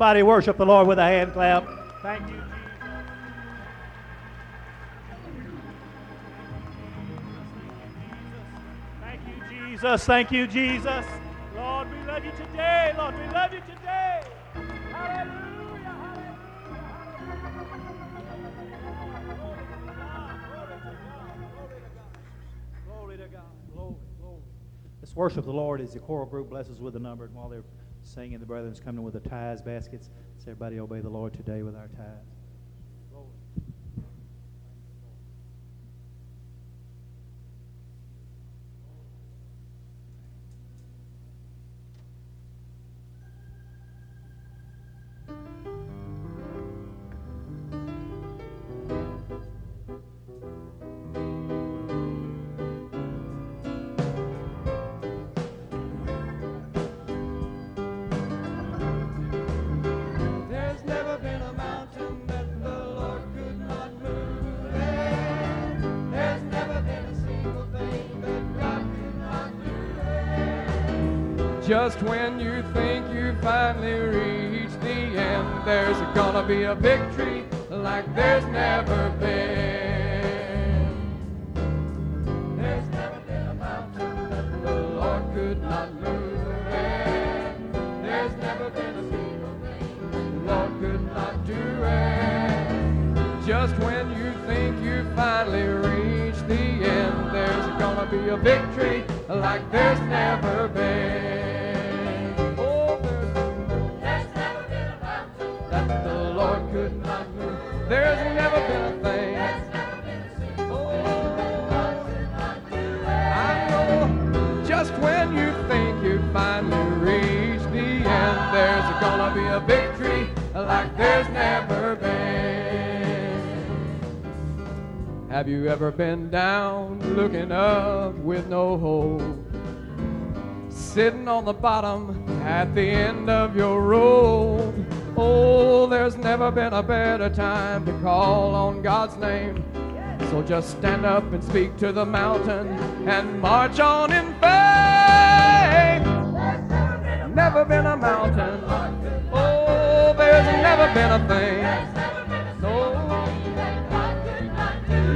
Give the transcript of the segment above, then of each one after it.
Everybody worship the Lord with a hand clap. Thank you, Jesus. Thank you, Jesus. Thank you, Jesus. Lord, we love you today. Lord, we love you today. Hallelujah. Glory to God. Glory, glory. Let's worship the Lord as the choral group blesses with the number. And while they're singing, the brethren's coming with the tithes baskets. Let's everybody obey the Lord today with our tithes. Be a victory there's never been. Have you ever been down looking up with no hope? Sitting on the bottom at the end of your rope. Oh, there's never been a better time to call on God's name. So just stand up and speak to the mountain and march on in faith. Never been a mountain. There's never been a thing. No.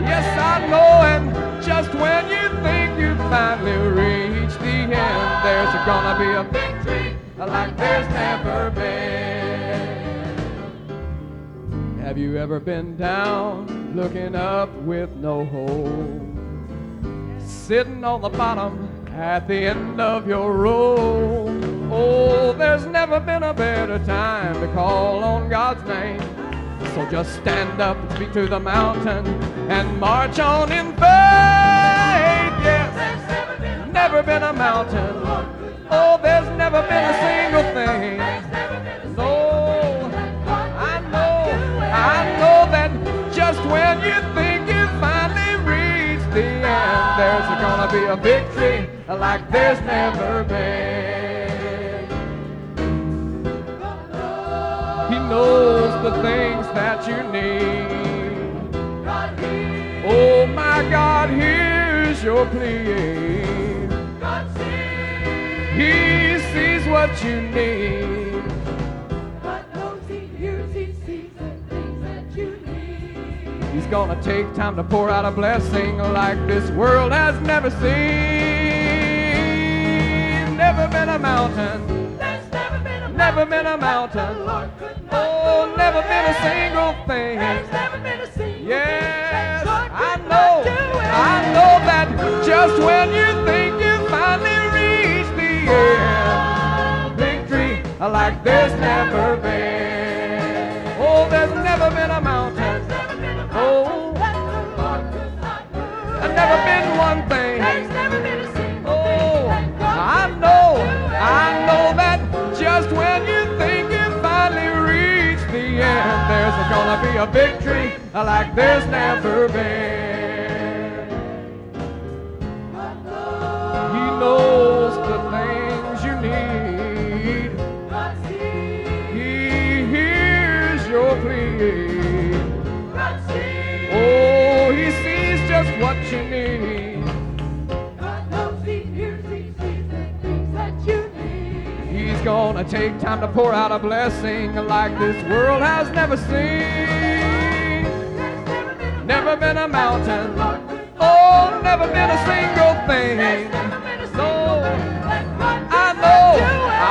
Yes, I know, and just when you think you finally reached the end, there's gonna be a victory like there's never been. Have you ever been down looking up with no hope? Sitting on the bottom at the end of your rope. Oh, there's never been a better time to call on God's name. So just stand up speak to the mountain and march on in faith. Yes, there's never been a mountain. Oh, there's never been a single thing. No, I know, I know that just when you think you finally reached the end, there's gonna be a victory like there's never been. Knows the things that you need. Oh my God, here's your plea. He sees what you need. He's gonna take time to pour out a blessing like this world has never seen. Never been a mountain. Never been a mountain. Oh, never been a single thing. Yes, I know. I know that just when you think you finally reach the end, victory like there's never been. Oh, there's never been a mountain. Be a victory like there's never been. Take time to pour out a blessing like this world has never seen. Never been a mountain. Oh, never been a single thing. No, I know,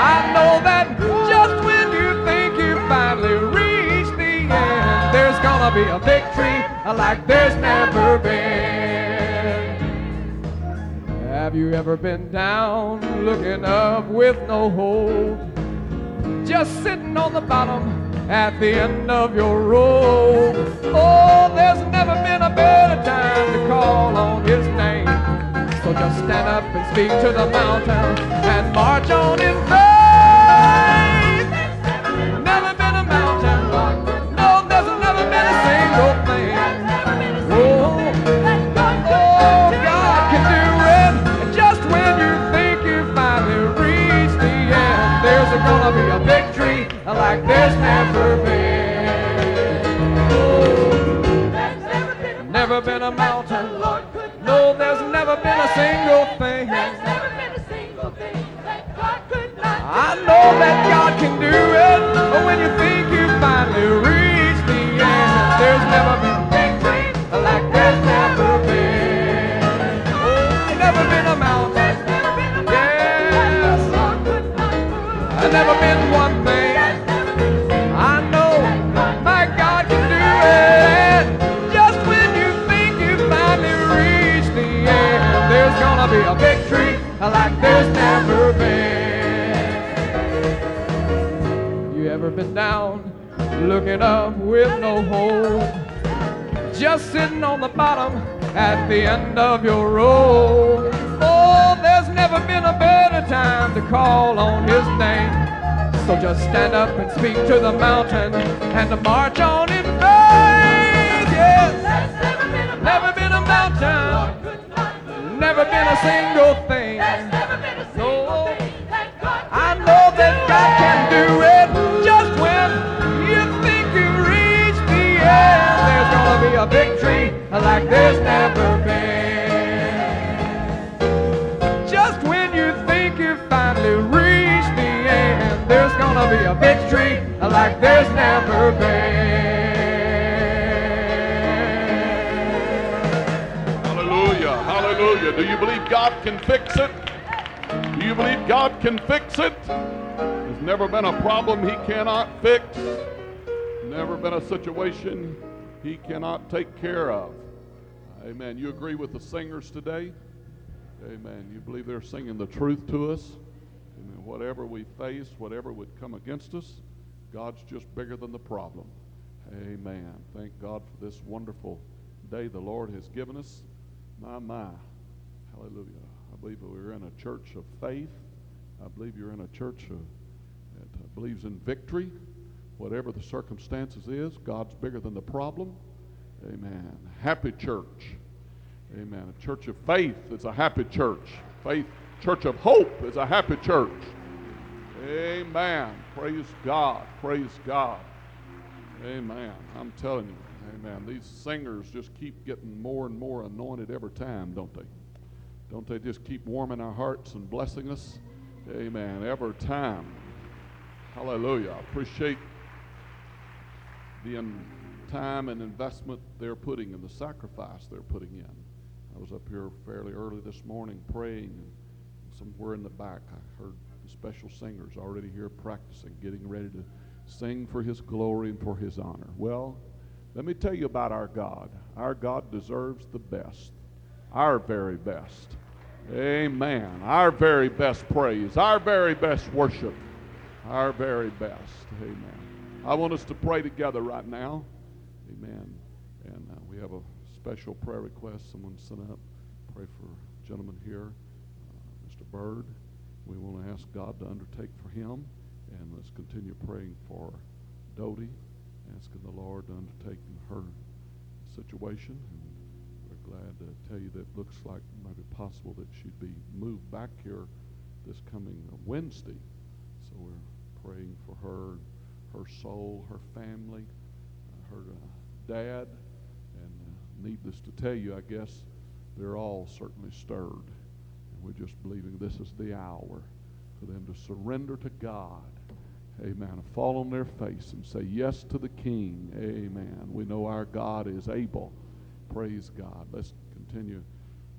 I know that just when you think you finally reached the end, there's gonna be a victory like there's never been. Have you ever been down looking up with no hope? Just sitting on the bottom at the end of your rope. Oh, there's never been a better time to call on his name. So just stand up and speak to the mountain and march on in faith. There's never been. Oh, never been a mountain. No, there's never been a single thing. I know that God can do it, but when you think you finally reached the end, there's never been victory like there's never been. Oh, there's never been a mountain. Yes, I've never been one down looking up with no hope? Just sitting on the bottom at the end of your rope. Oh, there's never been a better time to call on his name. So just stand up and speak to the mountain and to march on in faith. Yes, never been a mountain, never been a single thing. There's never been. Just when you think you finally reached the end, there's gonna be a victory like there's never been. Hallelujah. Hallelujah. Do you believe God can fix it? Do you believe God can fix it? There's never been a problem he cannot fix. Never been a situation he cannot take care of. Amen. You agree with the singers today? Amen. You believe they're singing the truth to us? Amen. Whatever we face, whatever would come against us, God's just bigger than the problem. Amen. Thank God for this wonderful day the Lord has given us. My, my. Hallelujah. I believe we're in a church of faith. I believe you're in a church of, that believes in victory. Whatever the circumstances is, God's bigger than the problem. Amen. Happy church. Amen. A church of faith is a happy church. Faith, church of hope is a happy church. Amen. Praise God. Praise God. Amen. I'm telling you, amen. These singers just keep getting more and more anointed every time, don't they? Don't they just keep warming our hearts and blessing us? Amen. Every time. Hallelujah. I appreciate the time and investment they're putting and the sacrifice they're putting in. I was up here fairly early this morning praying, and somewhere in the back I heard the special singers already here practicing, getting ready to sing for His glory and for His honor. Well, let me tell you about our God. Our God deserves the best, our very best. Amen. Our very best praise, our very best worship, our very best. Amen. I want us to pray together right now. Amen. And uh, we have a special prayer request someone sent up. Pray for a gentleman here, uh, Mr. Bird. We want to ask God to undertake for him. And let's continue praying for Dodie, asking the Lord to undertake her situation. And we're glad to tell you that it looks like it might be possible that she'd be moved back here this coming Wednesday. So we're praying for her, her soul, her family, her uh, dad, and uh, needless to tell you, I guess they're all certainly stirred. And we're just believing this is the hour for them to surrender to God. Amen. Fall on their face and say yes to the King. Amen. We know our God is able. Praise God. Let's continue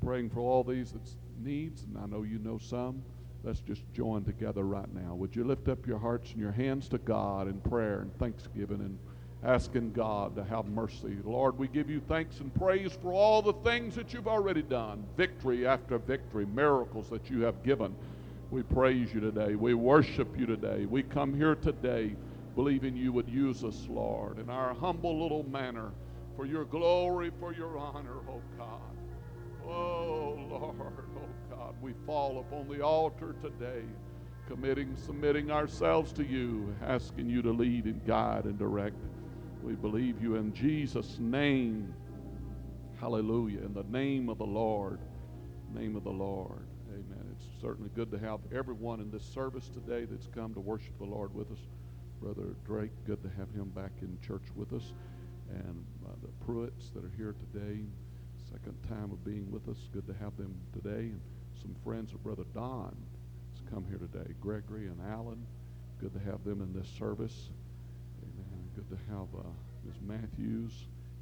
praying for all these needs, and I know you know some. Let's just join together right now. Would you lift up your hearts and your hands to God in prayer and thanksgiving and asking God to have mercy? Lord, we give you thanks and praise for all the things that you've already done, victory after victory, miracles that you have given. We praise you today. We worship you today. We come here today believing you would use us, Lord, in our humble little manner for your glory, for your honor, oh God. Oh, Lord, oh God, we fall upon the altar today, committing, submitting ourselves to you, asking you to lead and guide and direct. We believe you in Jesus' name. Hallelujah. In the name of the Lord. Name of the Lord. Amen. It's certainly good to have everyone in this service today that's come to worship the Lord with us. Brother Drake, good to have him back in church with us. And uh, the Pruitts that are here today, second time of being with us. Good to have them today. And some friends of Brother Don has come here today. Gregory and Alan, good to have them in this service. Good to have uh, Ms. Matthews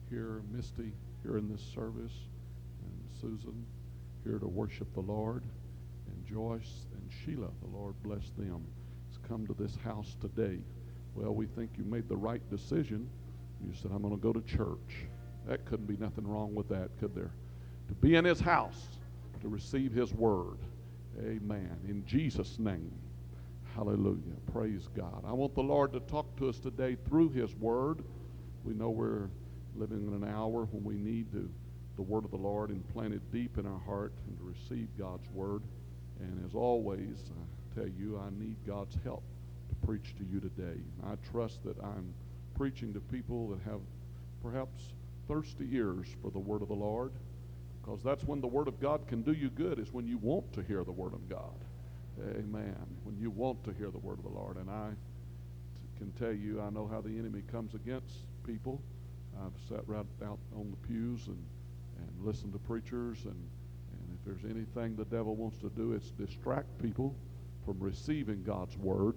here, Misty here in this service, and Susan here to worship the Lord, and Joyce and Sheila, the Lord bless them, has come to this house today. Well, we think you made the right decision. You said, I'm going to go to church. That couldn't be nothing wrong with that, could there? To be in his house, to receive his word. Amen. In Jesus' name. Hallelujah. Praise God. I want the Lord to talk to us today through his word. We know we're living in an hour when we need to, the word of the Lord implanted deep in our heart and to receive God's word. And as always, I tell you, I need God's help to preach to you today. I trust that I'm preaching to people that have perhaps thirsty ears for the word of the Lord because that's when the word of God can do you good is when you want to hear the word of God. Amen. When you want to hear the word of the Lord. And I can tell you, I know how the enemy comes against people. I've sat right out on the pews and, and listened to preachers. And, and if there's anything the devil wants to do, it's distract people from receiving God's word.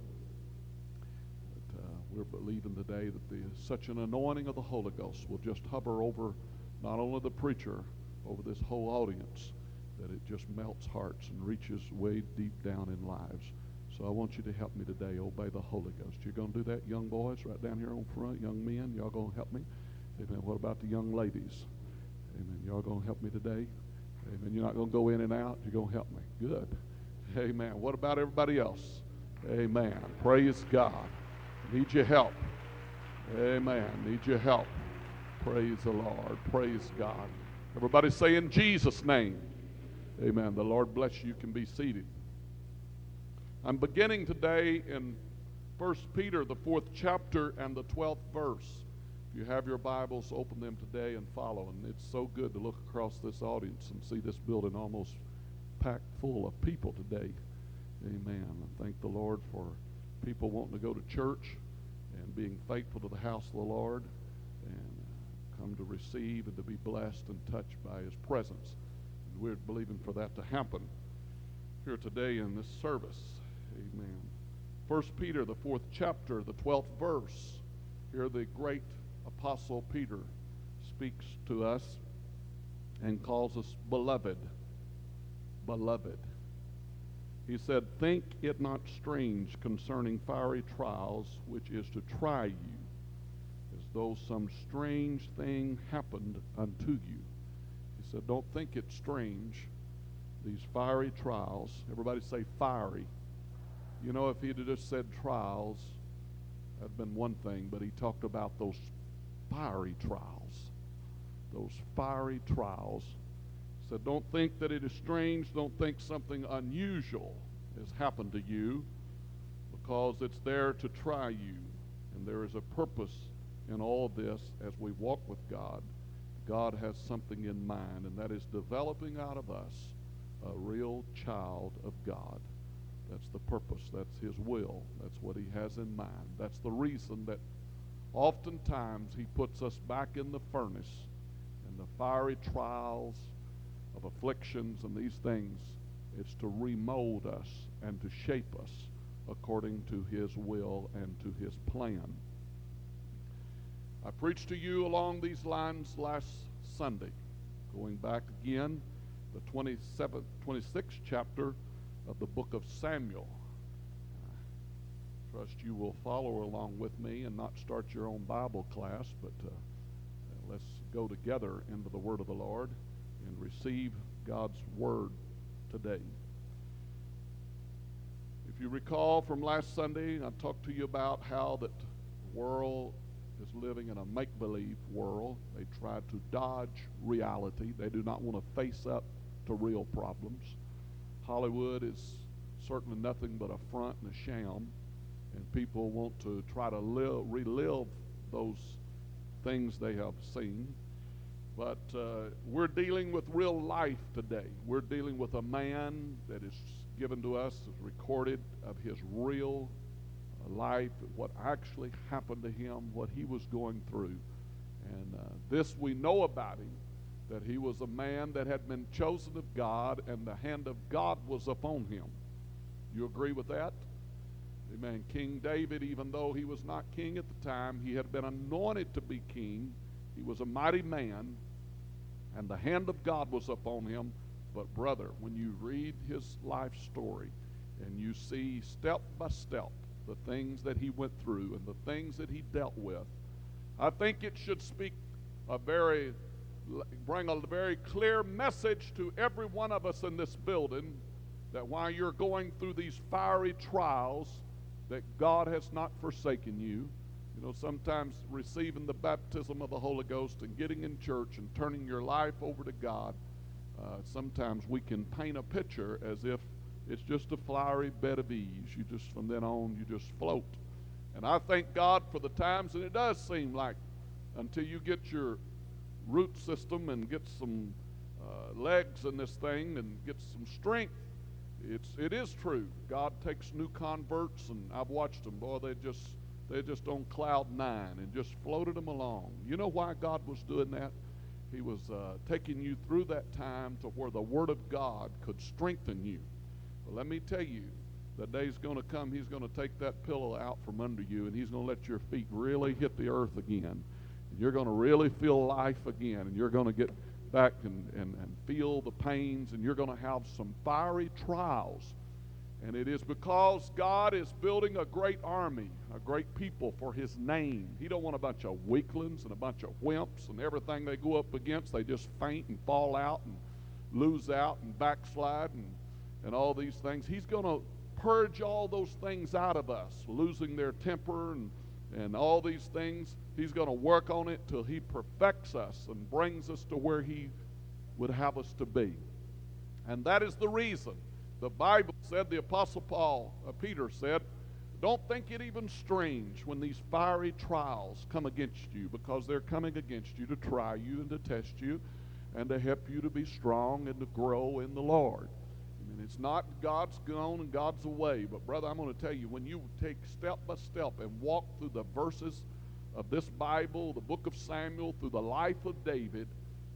But, uh, we're believing today that the, such an anointing of the Holy Ghost will just hover over not only the preacher, over this whole audience, that it just melts hearts and reaches way deep down in lives. So I want you to help me today obey the Holy Ghost. You're going to do that, young boys, right down here on front, young men. Y'all going to help me? Amen. What about the young ladies? Amen. Y'all going to help me today? Amen. You're not going to go in and out. You're going to help me. Good. Amen. What about everybody else? Amen. Praise God. Need your help. Amen. Need your help. Praise the Lord. Praise God. Everybody say in Jesus' name. Amen. The Lord bless you. You can be seated. I'm beginning today in 1 Peter, the fourth chapter, and the 12th verse. If you have your Bibles, open them today and follow. And it's so good to look across this audience and see this building almost packed full of people today. Amen. I thank the Lord for people wanting to go to church and being faithful to the house of the Lord and come to receive and to be blessed and touched by His presence. We're believing for that to happen here today in this service. Amen. First Peter, the fourth chapter, the twelfth verse. Here the great apostle Peter speaks to us and calls us beloved. Beloved. He said, Think it not strange concerning fiery trials, which is to try you, as though some strange thing happened unto you. Don't think it strange, these fiery trials. Everybody say fiery. You know, if he'd have just said trials, that'd been one thing, but he talked about those fiery trials. Those fiery trials. Said, Don't think that it is strange. Don't think something unusual has happened to you because it's there to try you. And there is a purpose in all this as we walk with God. God has something in mind, and that is developing out of us a real child of God. That's the purpose. That's His will. That's what He has in mind. That's the reason that oftentimes He puts us back in the furnace in the fiery trials of afflictions and these things It's to remold us and to shape us according to His will and to His plan. I preached to you along these lines last Sunday, going back again, the 27th, 26th chapter of the book of Samuel. I trust you will follow along with me and not start your own Bible class, but uh, let's go together into the Word of the Lord and receive God's Word today. If you recall from last Sunday, I talked to you about how that world is living in a make-believe world. They try to dodge reality. They do not want to face up to real problems. Hollywood is certainly nothing but a front and a sham, and people want to try to live, relive those things they have seen. But uh, we're dealing with real life today. We're dealing with a man that is given to us, is recorded of his real life, what actually happened to him, what he was going through. And uh, this we know about him that he was a man that had been chosen of God and the hand of God was upon him. You agree with that? Amen. King David, even though he was not king at the time, he had been anointed to be king. He was a mighty man, and the hand of God was upon him. But, brother, when you read his life story and you see step by step the things that he went through and the things that he dealt with, I think it should speak a very bring a very clear message to every one of us in this building that while you're going through these fiery trials that God has not forsaken you. You know, sometimes receiving the baptism of the Holy Ghost and getting in church and turning your life over to God, uh, sometimes we can paint a picture as if it's just a flowery bed of ease. You just, from then on, you just float. And I thank God for the times, and it does seem like until you get your root system and get some uh, legs in this thing and get some strength, it's it is true. God takes new converts, and I've watched them. Boy, they just they just on cloud nine and just floated them along. You know why God was doing that? He was uh, taking you through that time to where the Word of God could strengthen you. But let me tell you, the day's going to come. He's going to take that pillow out from under you, and He's going to let your feet really hit the earth again and you're going to really feel life again, and you're going to get back and, and, and feel the pains, and you're going to have some fiery trials. And it is because God is building a great army, a great people for his name. He don't want a bunch of weaklings and a bunch of wimps and everything they go up against, they just faint and fall out and lose out and backslide and, and all these things. He's going to purge all those things out of us, losing their temper and, and all these things. He's going to work on it till He perfects us and brings us to where He would have us to be. And that is the reason the Bible said, the Apostle Paul, uh, Peter said, don't think it even strange when these fiery trials come against you because they're coming against you to try you and to test you and to help you to be strong and to grow in the Lord. And it's not God's gone and God's away. But, brother, I'm going to tell you, when you take step by step and walk through the verses of this Bible, the book of Samuel, through the life of David,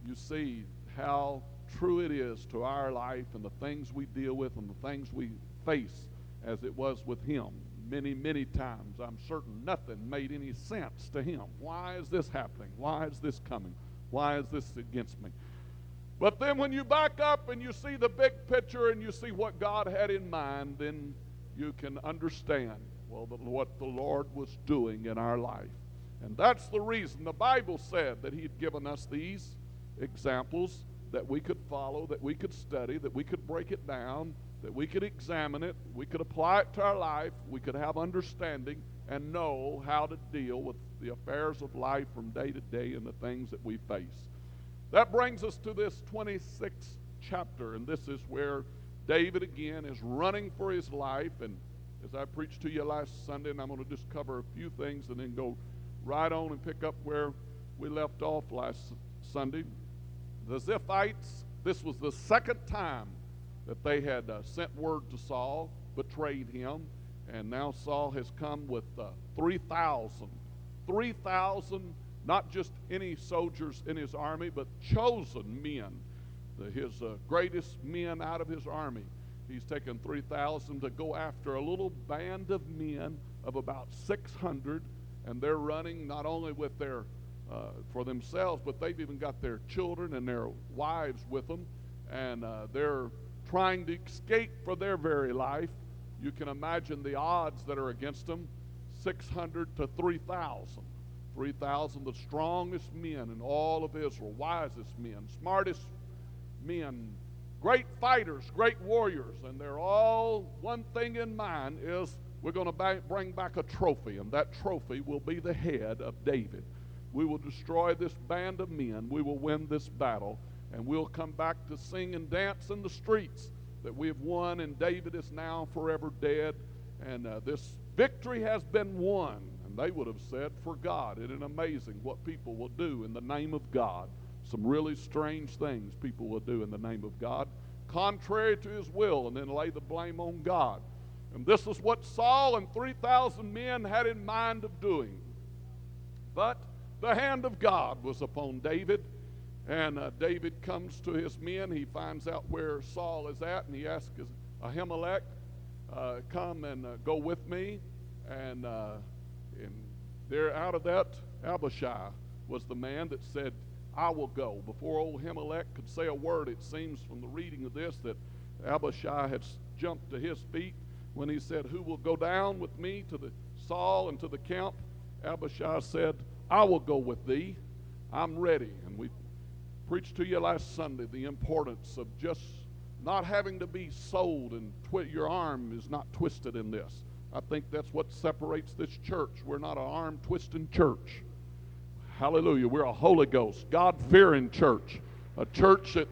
you see how true it is to our life and the things we deal with and the things we face as it was with him. Many, many times, I'm certain nothing made any sense to him. Why is this happening? Why is this coming? Why is this against me? But then when you back up and you see the big picture and you see what God had in mind, then you can understand, well, the, what the Lord was doing in our life. And that's the reason the Bible said that He had given us these examples that we could follow, that we could study, that we could break it down, that we could examine it, we could apply it to our life, we could have understanding and know how to deal with the affairs of life from day to day and the things that we face. That brings us to this 26th chapter, and this is where David again is running for his life. And as I preached to you last Sunday, and I'm going to just cover a few things and then go right on and pick up where we left off last Sunday. The Ziphites, this was the second time that they had uh, sent word to Saul, betrayed him, and now Saul has come with uh, 3,000. 3,000, not just any soldiers in his army, but chosen men, his uh, greatest men out of his army. He's taken 3,000 to go after a little band of men of about 600, and they're running not only with their uh, for themselves, but they've even got their children and their wives with them, and uh, they're trying to escape for their very life. You can imagine the odds that are against them 600 to 3,000. 3,000, the strongest men in all of Israel, wisest men, smartest men, great fighters, great warriors, and they're all one thing in mind is we're going to bring back a trophy, and that trophy will be the head of David. We will destroy this band of men. We will win this battle, and we'll come back to sing and dance in the streets that we have won, and David is now forever dead, and uh, this victory has been won. And they would have said, For God. It is amazing what people will do in the name of God. Some really strange things people will do in the name of God, contrary to his will, and then lay the blame on God. And this is what Saul and 3,000 men had in mind of doing. But the hand of God was upon David. And uh, David comes to his men. He finds out where Saul is at, and he asks Ahimelech, uh, Come and uh, go with me. And, uh, and there, out of that, Abishai was the man that said, I will go. Before old Ahimelech could say a word, it seems from the reading of this that Abishai had jumped to his feet when he said, Who will go down with me to the Saul and to the camp? Abishai said, I will go with thee. I'm ready. And we preached to you last Sunday the importance of just not having to be sold and twi- your arm is not twisted in this. I think that's what separates this church. We're not an arm twisting church. Hallelujah. We're a Holy Ghost, God fearing church. A church that,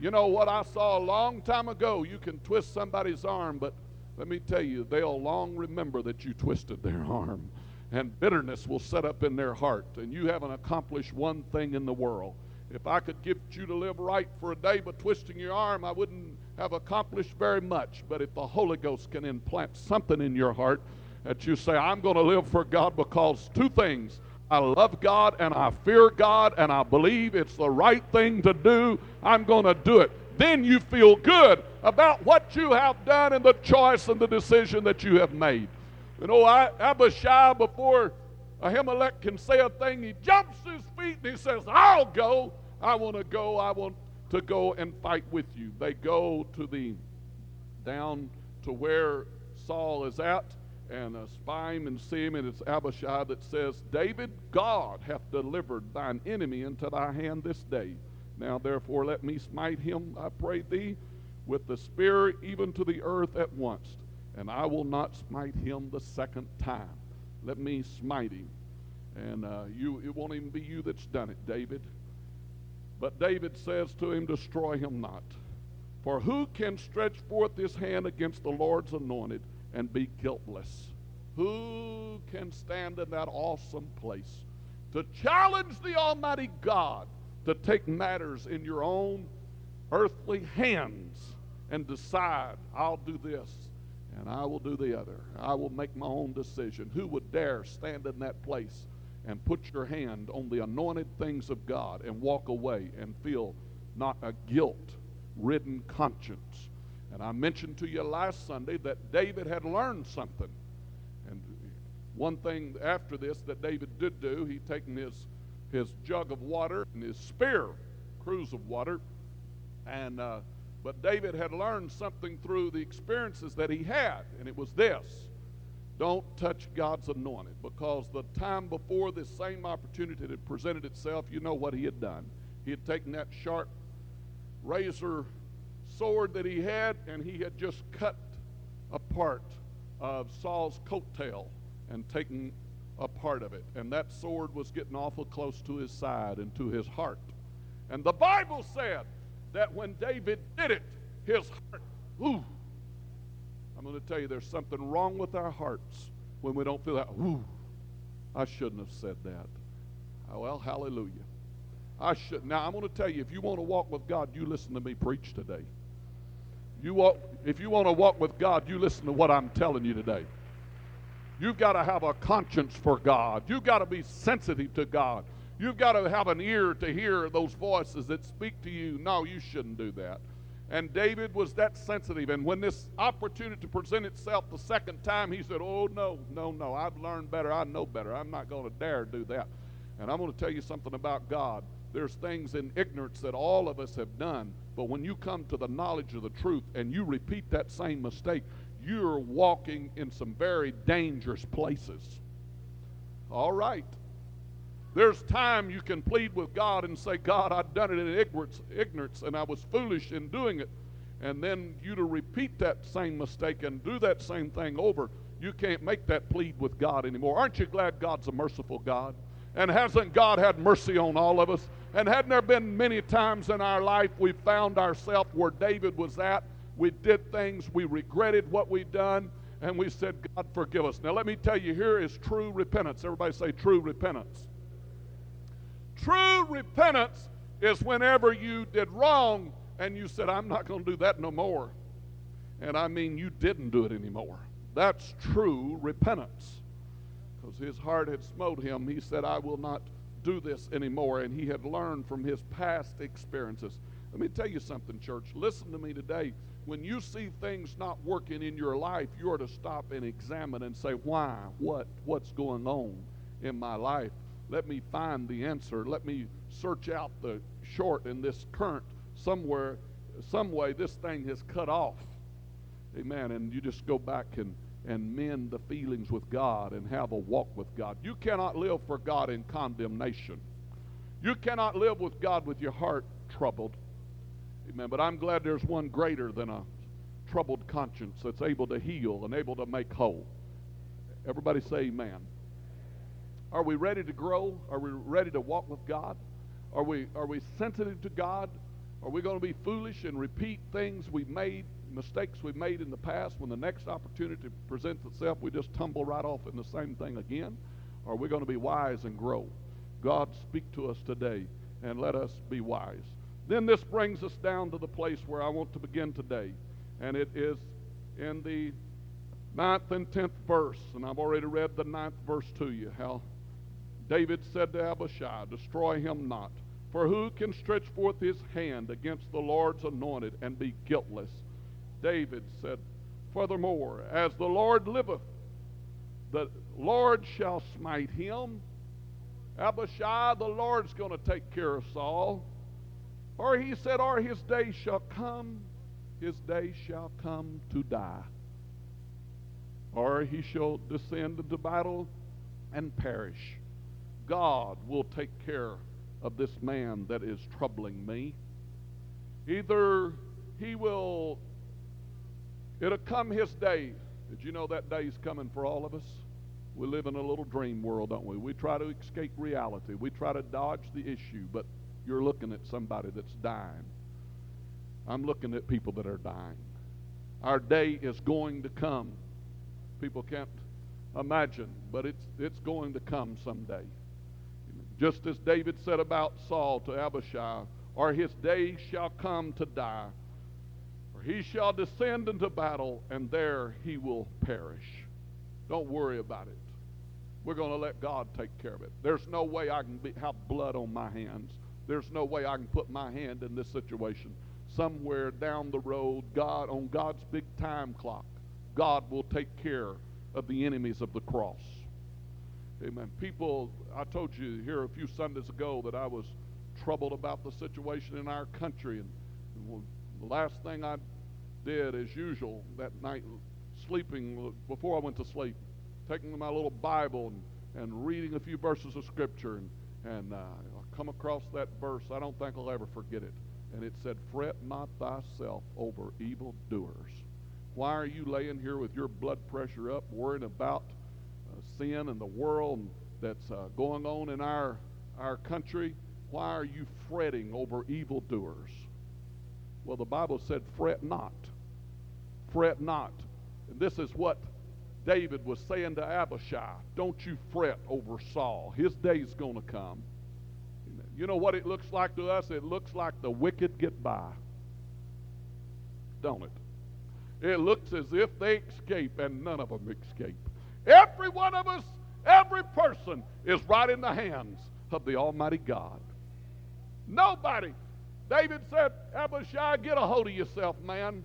you know what I saw a long time ago? You can twist somebody's arm, but let me tell you, they'll long remember that you twisted their arm. And bitterness will set up in their heart. And you haven't accomplished one thing in the world. If I could get you to live right for a day by twisting your arm, I wouldn't have accomplished very much. But if the Holy Ghost can implant something in your heart that you say, I'm going to live for God because two things I love God and I fear God and I believe it's the right thing to do. I'm going to do it. Then you feel good about what you have done and the choice and the decision that you have made. You know, Abishai, before Ahimelech can say a thing, he jumps his feet and he says, I'll go. I want to go. I want to go and fight with you. They go to the down to where Saul is at and uh, spy him and see him, and it's Abishai that says, David, God hath delivered thine enemy into thy hand this day. Now therefore let me smite him, I pray thee, with the spear even to the earth at once, and I will not smite him the second time. Let me smite him. And uh, you, it won't even be you that's done it, David. But David says to him, Destroy him not. For who can stretch forth his hand against the Lord's anointed? and be guiltless. Who can stand in that awesome place to challenge the Almighty God to take matters in your own earthly hands and decide, I'll do this and I will do the other? I will make my own decision. Who would dare stand in that place and put your hand on the anointed things of God and walk away and feel not a guilt ridden conscience? And I mentioned to you last Sunday that David had learned something. And one thing after this that David did do, he'd taken his, his jug of water and his spear, cruse of water, and uh, but David had learned something through the experiences that he had, and it was this. Don't touch God's anointed because the time before this same opportunity had presented itself, you know what he had done. He had taken that sharp razor sword that he had, and he had just cut a part of Saul's coattail and taken a part of it. And that sword was getting awful close to his side and to his heart. And the Bible said that when David did it, his heart, ooh, I'm going to tell you there's something wrong with our hearts when we don't feel that, ooh, I shouldn't have said that. Oh, well, hallelujah. I should. Now, I'm going to tell you, if you want to walk with God, you listen to me preach today. You walk, if you want to walk with God, you listen to what I'm telling you today. You've got to have a conscience for God. You've got to be sensitive to God. You've got to have an ear to hear those voices that speak to you. No, you shouldn't do that. And David was that sensitive. And when this opportunity presented itself the second time, he said, Oh, no, no, no. I've learned better. I know better. I'm not going to dare do that. And I'm going to tell you something about God. There's things in ignorance that all of us have done. But when you come to the knowledge of the truth and you repeat that same mistake, you're walking in some very dangerous places. All right. There's time you can plead with God and say, God, I've done it in ignorance, ignorance, and I was foolish in doing it. And then you to repeat that same mistake and do that same thing over, you can't make that plead with God anymore. Aren't you glad God's a merciful God? And hasn't God had mercy on all of us? And hadn't there been many times in our life we found ourselves where David was at? We did things, we regretted what we'd done, and we said, God, forgive us. Now, let me tell you, here is true repentance. Everybody say true repentance. True repentance is whenever you did wrong and you said, I'm not going to do that no more. And I mean, you didn't do it anymore. That's true repentance. Because his heart had smote him. He said, I will not do this anymore. And he had learned from his past experiences. Let me tell you something, church. Listen to me today. When you see things not working in your life, you are to stop and examine and say, why? What? What's going on in my life? Let me find the answer. Let me search out the short in this current somewhere, some way this thing has cut off. Amen. And you just go back and, and mend the feelings with God and have a walk with God. You cannot live for God in condemnation. You cannot live with God with your heart troubled. Amen. But I'm glad there's one greater than a troubled conscience that's able to heal and able to make whole. Everybody say amen. Are we ready to grow? Are we ready to walk with God? Are we, are we sensitive to God? Are we going to be foolish and repeat things we've made, mistakes we've made in the past? When the next opportunity presents itself, we just tumble right off in the same thing again? Or are we going to be wise and grow? God, speak to us today and let us be wise. Then this brings us down to the place where I want to begin today. And it is in the ninth and tenth verse. And I've already read the ninth verse to you. How David said to Abishai, Destroy him not. For who can stretch forth his hand against the Lord's anointed and be guiltless? David said, Furthermore, as the Lord liveth, the Lord shall smite him. Abishai, the Lord's going to take care of Saul. Or he said, Or his day shall come, his day shall come to die. Or he shall descend into battle and perish. God will take care of this man that is troubling me. Either he will, it'll come his day. Did you know that day is coming for all of us? We live in a little dream world, don't we? We try to escape reality. We try to dodge the issue, but you're looking at somebody that's dying. I'm looking at people that are dying. Our day is going to come. People can't imagine, but it's, it's going to come someday. Just as David said about Saul to Abishai, or his day shall come to die, or he shall descend into battle, and there he will perish. Don't worry about it. We're going to let God take care of it. There's no way I can be, have blood on my hands. There's no way I can put my hand in this situation. Somewhere down the road, God, on God's big time clock, God will take care of the enemies of the cross. Amen. People, I told you here a few Sundays ago that I was troubled about the situation in our country. And the last thing I did, as usual, that night, sleeping, before I went to sleep, taking my little Bible and, and reading a few verses of Scripture. And, and uh, I come across that verse. I don't think I'll ever forget it. And it said, Fret not thyself over evil doers. Why are you laying here with your blood pressure up, worrying about sin and the world that's uh, going on in our, our country, why are you fretting over evildoers? Well, the Bible said, fret not. Fret not. And this is what David was saying to Abishai Don't you fret over Saul. His day's going to come. You know what it looks like to us? It looks like the wicked get by. Don't it? It looks as if they escape and none of them escape. Every one of us, every person is right in the hands of the Almighty God. Nobody David said, Abishai, get a hold of yourself, man.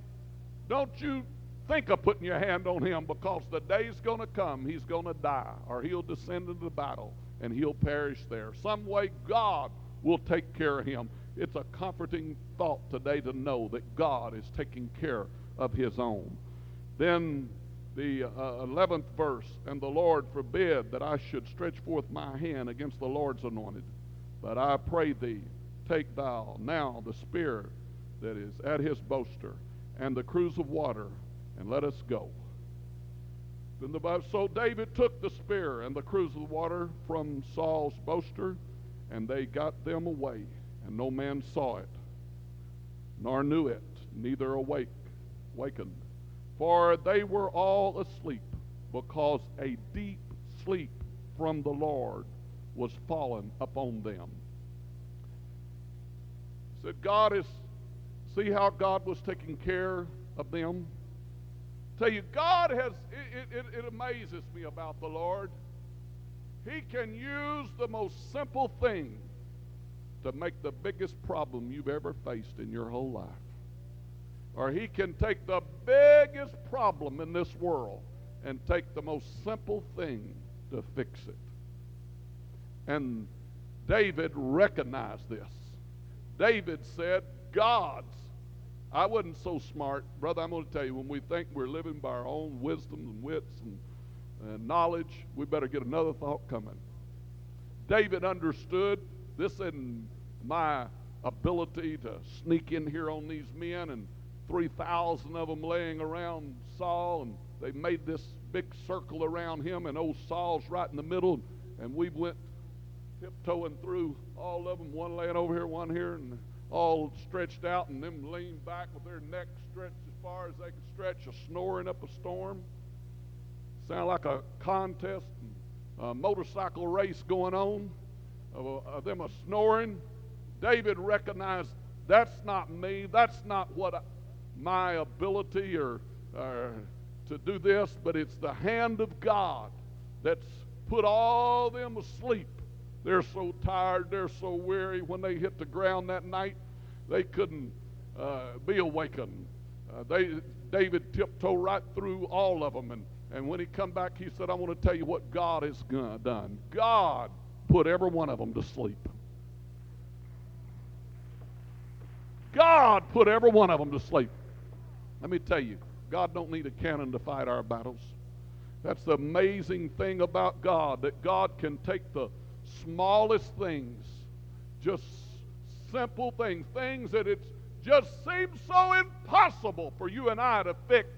Don't you think of putting your hand on him because the day's going to come he's going to die or he'll descend into the battle and he'll perish there. Some way God will take care of him. It's a comforting thought today to know that God is taking care of his own. Then the uh, 11th verse, and the Lord forbid that I should stretch forth my hand against the Lord's anointed. But I pray thee, take thou now the spear that is at his boaster and the cruse of water, and let us go. Then the Bible, so David took the spear and the cruse of water from Saul's boaster, and they got them away, and no man saw it, nor knew it, neither awake, wakened. For they were all asleep, because a deep sleep from the Lord was fallen upon them. Said God is see how God was taking care of them. Tell you, God has it, it, it amazes me about the Lord. He can use the most simple thing to make the biggest problem you've ever faced in your whole life. Or he can take the biggest problem in this world and take the most simple thing to fix it. And David recognized this. David said, God's. I wasn't so smart. Brother, I'm going to tell you, when we think we're living by our own wisdom and wits and, and knowledge, we better get another thought coming. David understood this isn't my ability to sneak in here on these men and 3,000 of them laying around Saul, and they made this big circle around him, and old Saul's right in the middle, and we went tiptoeing through all of them, one laying over here, one here, and all stretched out, and them leaned back with their necks stretched as far as they could stretch, a snoring up a storm. Sound like a contest, a motorcycle race going on, of, uh, of them a snoring. David recognized that's not me. That's not what I, my ability or, or to do this, but it's the hand of God that's put all them asleep. They're so tired, they're so weary. When they hit the ground that night, they couldn't uh, be awakened. Uh, they, David tiptoed right through all of them, and, and when he come back, he said, "I want to tell you what God has done. God put every one of them to sleep. God put every one of them to sleep. Let me tell you, God don't need a cannon to fight our battles. That's the amazing thing about God, that God can take the smallest things, just simple things, things that it just seems so impossible for you and I to fix.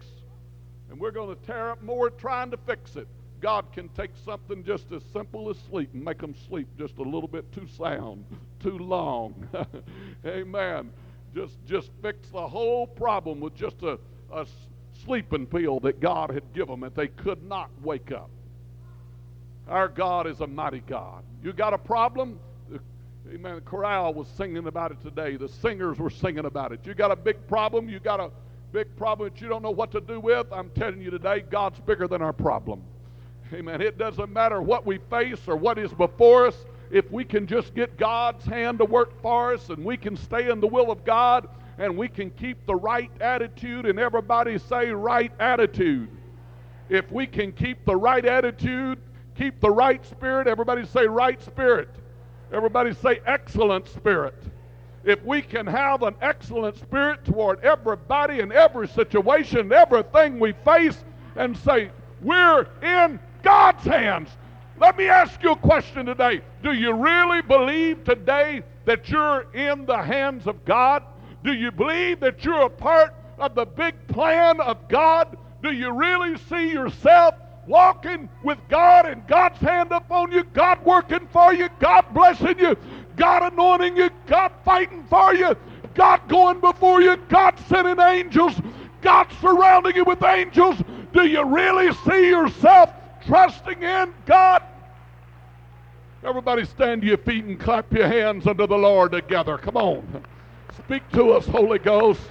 And we're going to tear up more trying to fix it. God can take something just as simple as sleep and make them sleep just a little bit too sound, too long. Amen. Just, just fix the whole problem with just a, a sleeping pill that God had given them that they could not wake up. Our God is a mighty God. You got a problem? Amen. The chorale was singing about it today. The singers were singing about it. You got a big problem? You got a big problem that you don't know what to do with? I'm telling you today, God's bigger than our problem. Amen. It doesn't matter what we face or what is before us. If we can just get God's hand to work for us and we can stay in the will of God and we can keep the right attitude, and everybody say right attitude. If we can keep the right attitude, keep the right spirit, everybody say right spirit. Everybody say excellent spirit. If we can have an excellent spirit toward everybody in every situation, everything we face, and say, we're in God's hands. Let me ask you a question today. Do you really believe today that you're in the hands of God? Do you believe that you're a part of the big plan of God? Do you really see yourself walking with God and God's hand up on you, God working for you, God blessing you, God anointing you, God fighting for you, God going before you, God sending angels, God surrounding you with angels? Do you really see yourself trusting in God. Everybody stand to your feet and clap your hands unto the Lord together. Come on. Speak to us, Holy Ghost.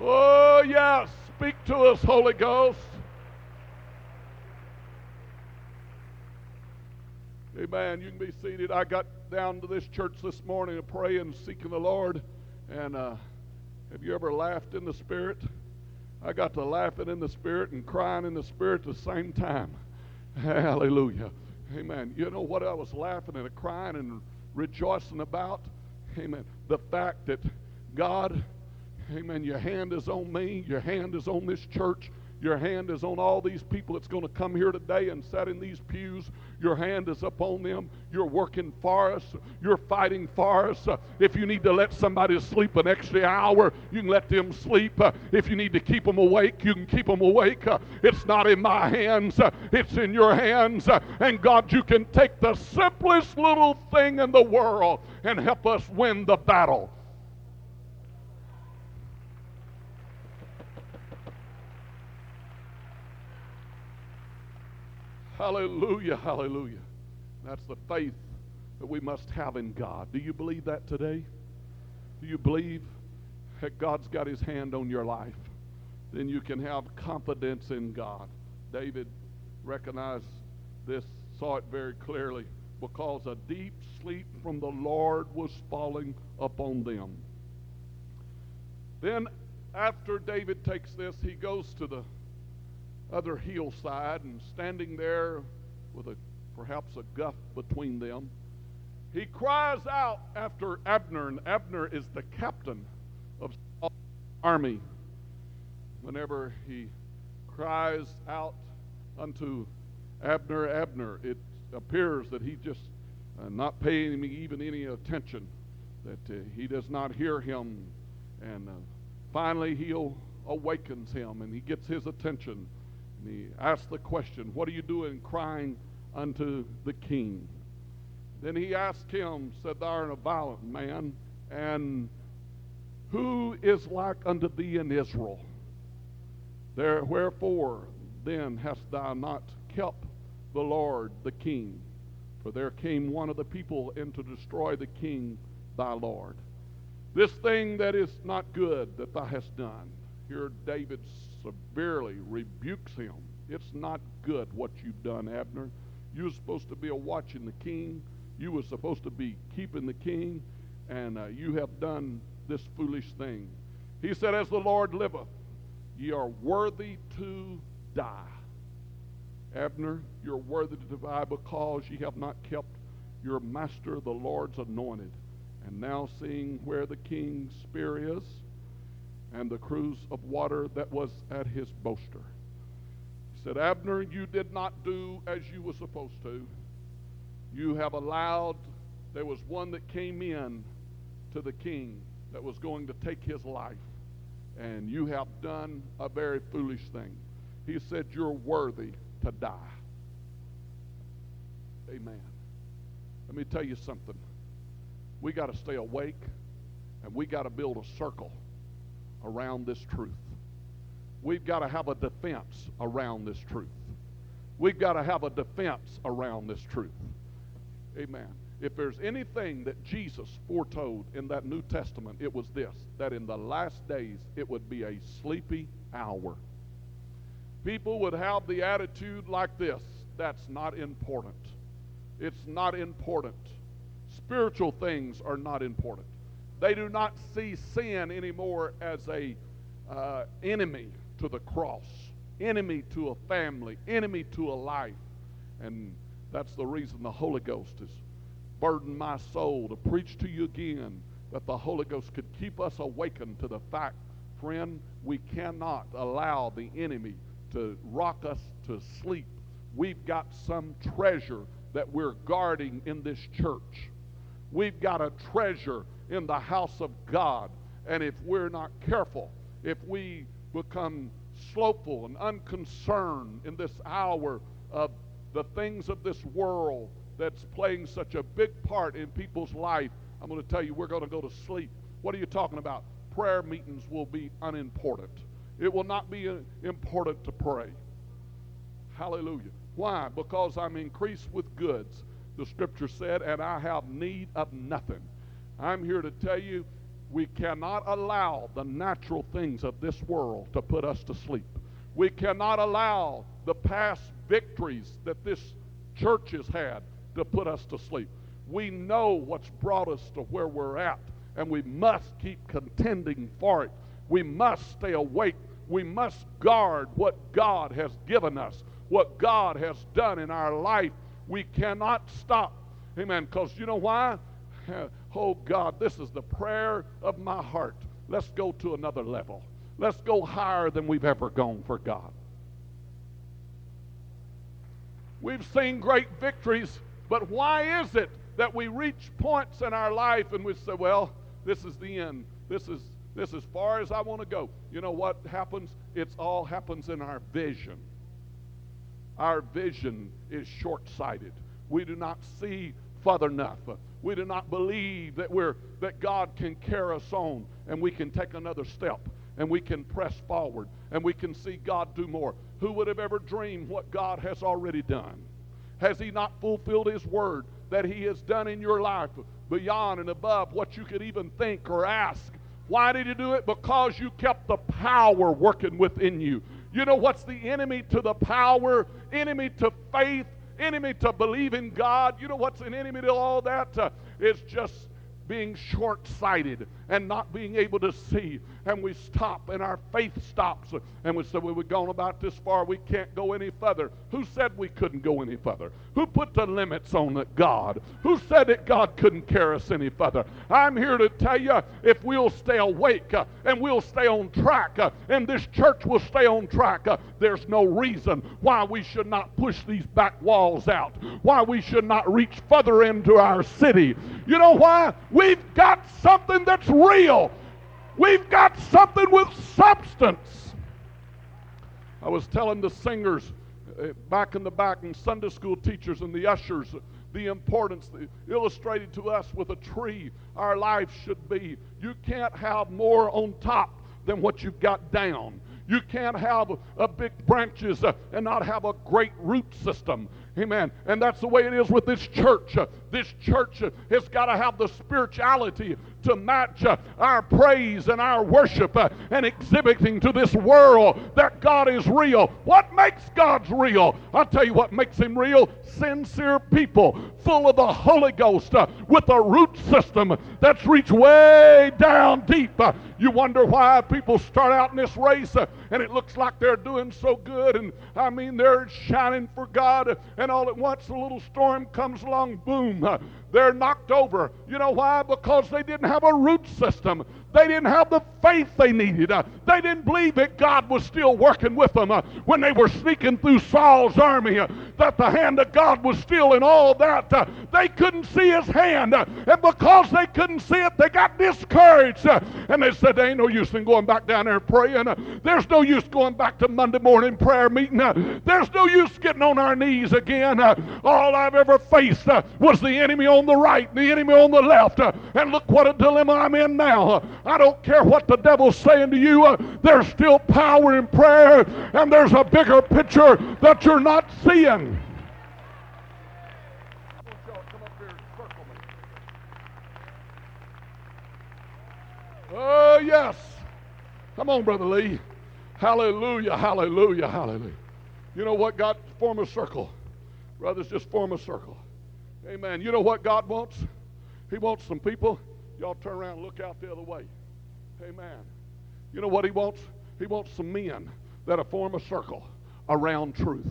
Oh, yes. Speak to us, Holy Ghost. Amen. You can be seated. I got down to this church this morning and praying, seeking the Lord. And uh, have you ever laughed in the Spirit? I got to laughing in the Spirit and crying in the Spirit at the same time. Hallelujah. Amen. You know what I was laughing and crying and rejoicing about? Amen. The fact that God, amen, your hand is on me, your hand is on this church, your hand is on all these people that's going to come here today and sit in these pews. Your hand is upon them. You're working for us. You're fighting for us. If you need to let somebody sleep an extra hour, you can let them sleep. If you need to keep them awake, you can keep them awake. It's not in my hands, it's in your hands. And God, you can take the simplest little thing in the world and help us win the battle. Hallelujah, hallelujah. That's the faith that we must have in God. Do you believe that today? Do you believe that God's got his hand on your life? Then you can have confidence in God. David recognized this, saw it very clearly, because a deep sleep from the Lord was falling upon them. Then, after David takes this, he goes to the other hillside and standing there with a perhaps a guff between them. He cries out after abner and abner is the captain of Saul's army. Whenever he cries out unto abner abner it appears that he just uh, not paying me even any attention that uh, he does not hear him. And uh, finally he awakens him and he gets his attention he asked the question, What are you doing crying unto the king? Then he asked him, said, Thou art a violent man, and who is like unto thee in Israel? There, wherefore then hast thou not kept the Lord the king? For there came one of the people in to destroy the king thy Lord. This thing that is not good that thou hast done. Here David severely rebukes him. It's not good what you've done, Abner. You were supposed to be a watching the king. You were supposed to be keeping the king, and uh, you have done this foolish thing. He said, As the Lord liveth, ye are worthy to die. Abner, you're worthy to die because ye have not kept your master, the Lord's anointed. And now seeing where the king's spear is, and the cruse of water that was at his boaster. He said, Abner, you did not do as you were supposed to. You have allowed, there was one that came in to the king that was going to take his life, and you have done a very foolish thing. He said, You're worthy to die. Amen. Let me tell you something. We got to stay awake and we got to build a circle around this truth. We've got to have a defense around this truth. We've got to have a defense around this truth. Amen. If there's anything that Jesus foretold in that New Testament, it was this that in the last days it would be a sleepy hour. People would have the attitude like this that's not important. It's not important. Spiritual things are not important. They do not see sin anymore as a uh, enemy to the cross, enemy to a family, enemy to a life. And that's the reason the Holy Ghost has burdened my soul to preach to you again that the Holy Ghost could keep us awakened to the fact, friend, we cannot allow the enemy to rock us to sleep. We've got some treasure that we're guarding in this church. We've got a treasure in the house of God. And if we're not careful, if we become slothful and unconcerned in this hour of the things of this world that's playing such a big part in people's life, I'm going to tell you we're going to go to sleep. What are you talking about? Prayer meetings will be unimportant. It will not be uh, important to pray. Hallelujah. Why? Because I'm increased with goods, the scripture said, and I have need of nothing. I'm here to tell you We cannot allow the natural things of this world to put us to sleep. We cannot allow the past victories that this church has had to put us to sleep. We know what's brought us to where we're at, and we must keep contending for it. We must stay awake. We must guard what God has given us, what God has done in our life. We cannot stop. Amen. Because you know why? Oh God, this is the prayer of my heart. Let's go to another level. Let's go higher than we've ever gone for God. We've seen great victories, but why is it that we reach points in our life and we say, well, this is the end. This is this as far as I want to go. You know what happens? It's all happens in our vision. Our vision is short-sighted. We do not see further enough. We do not believe that we're that God can carry us on and we can take another step and we can press forward and we can see God do more. Who would have ever dreamed what God has already done? Has He not fulfilled His word that He has done in your life beyond and above what you could even think or ask? Why did He do it? Because you kept the power working within you. You know what's the enemy to the power, enemy to faith, enemy to believe in God? You know what's an enemy to all that? Uh, it's just being short sighted and not being able to see. And we stop and our faith stops. And we say, well, we've gone about this far. We can't go any further. Who said we couldn't go any further? Who put the limits on? God. Who said that God couldn't carry us any further? I'm here to tell you if we'll stay awake uh, and we'll stay on track uh, and this church will stay on track, uh, there's no reason why we should not push these back walls out, why we should not reach further into our city. You know why? We've got something that's real. We've got something with substance. I was telling the singers uh, back in the back and Sunday school teachers and the ushers the importance illustrated to us with a tree our life should be. You can't have more on top than what you've got down. You can't have a big branches uh, and not have a great root system. Amen. And that's the way it is with this church. This church has got to have the spirituality to match our praise and our worship and exhibiting to this world that God is real. What makes God's real? I'll tell you what makes him real. Sincere people full of the Holy Ghost uh, with a root system that's reached way down deep. Uh, you wonder why people start out in this race and it looks like they're doing so good and I mean they're shining for God and all at once a little storm comes along, boom, uh, they're knocked over. You know why? Because they didn't have a root system. They didn't have the faith they needed. Uh, they didn't believe that God was still working with them uh, when they were sneaking through Saul's army, uh, that the hand of God was still in all that. Uh, they couldn't see his hand. Uh, and because they couldn't see it, they got discouraged. Uh, and they said, There ain't no use in going back down there praying. There's no use going back to Monday morning prayer meeting. There's no use getting on our knees again. All I've ever faced was the enemy on the right, and the enemy on the left. And look what a dilemma I'm in now. I don't care what the devil's saying to you. Uh, there's still power in prayer, and there's a bigger picture that you're not seeing. Oh, yes. Come on, Brother Lee. Hallelujah, hallelujah, hallelujah. You know what? God, form a circle. Brothers, just form a circle. Amen. You know what God wants? He wants some people. Y'all turn around and look out the other way. Amen. You know what he wants? He wants some men that'll form a circle around truth.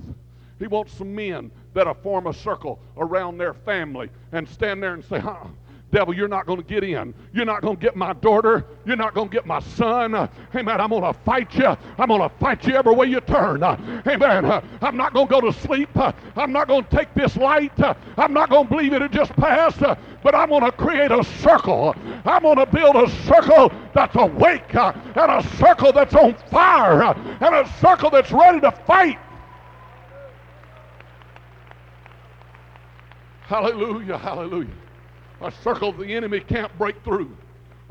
He wants some men that'll form a circle around their family and stand there and say, huh, devil, you're not going to get in. You're not going to get my daughter. You're not going to get my son. Uh, amen. I'm going to fight you. I'm going to fight you every way you turn. Uh, amen. I'm not going to go to sleep. I'm not going to take this light. I'm not going to believe it'll just pass. Uh, but I'm going to create a circle. I'm going to build a circle that's awake and a circle that's on fire and a circle that's ready to fight. Hallelujah, hallelujah. A circle the enemy can't break through.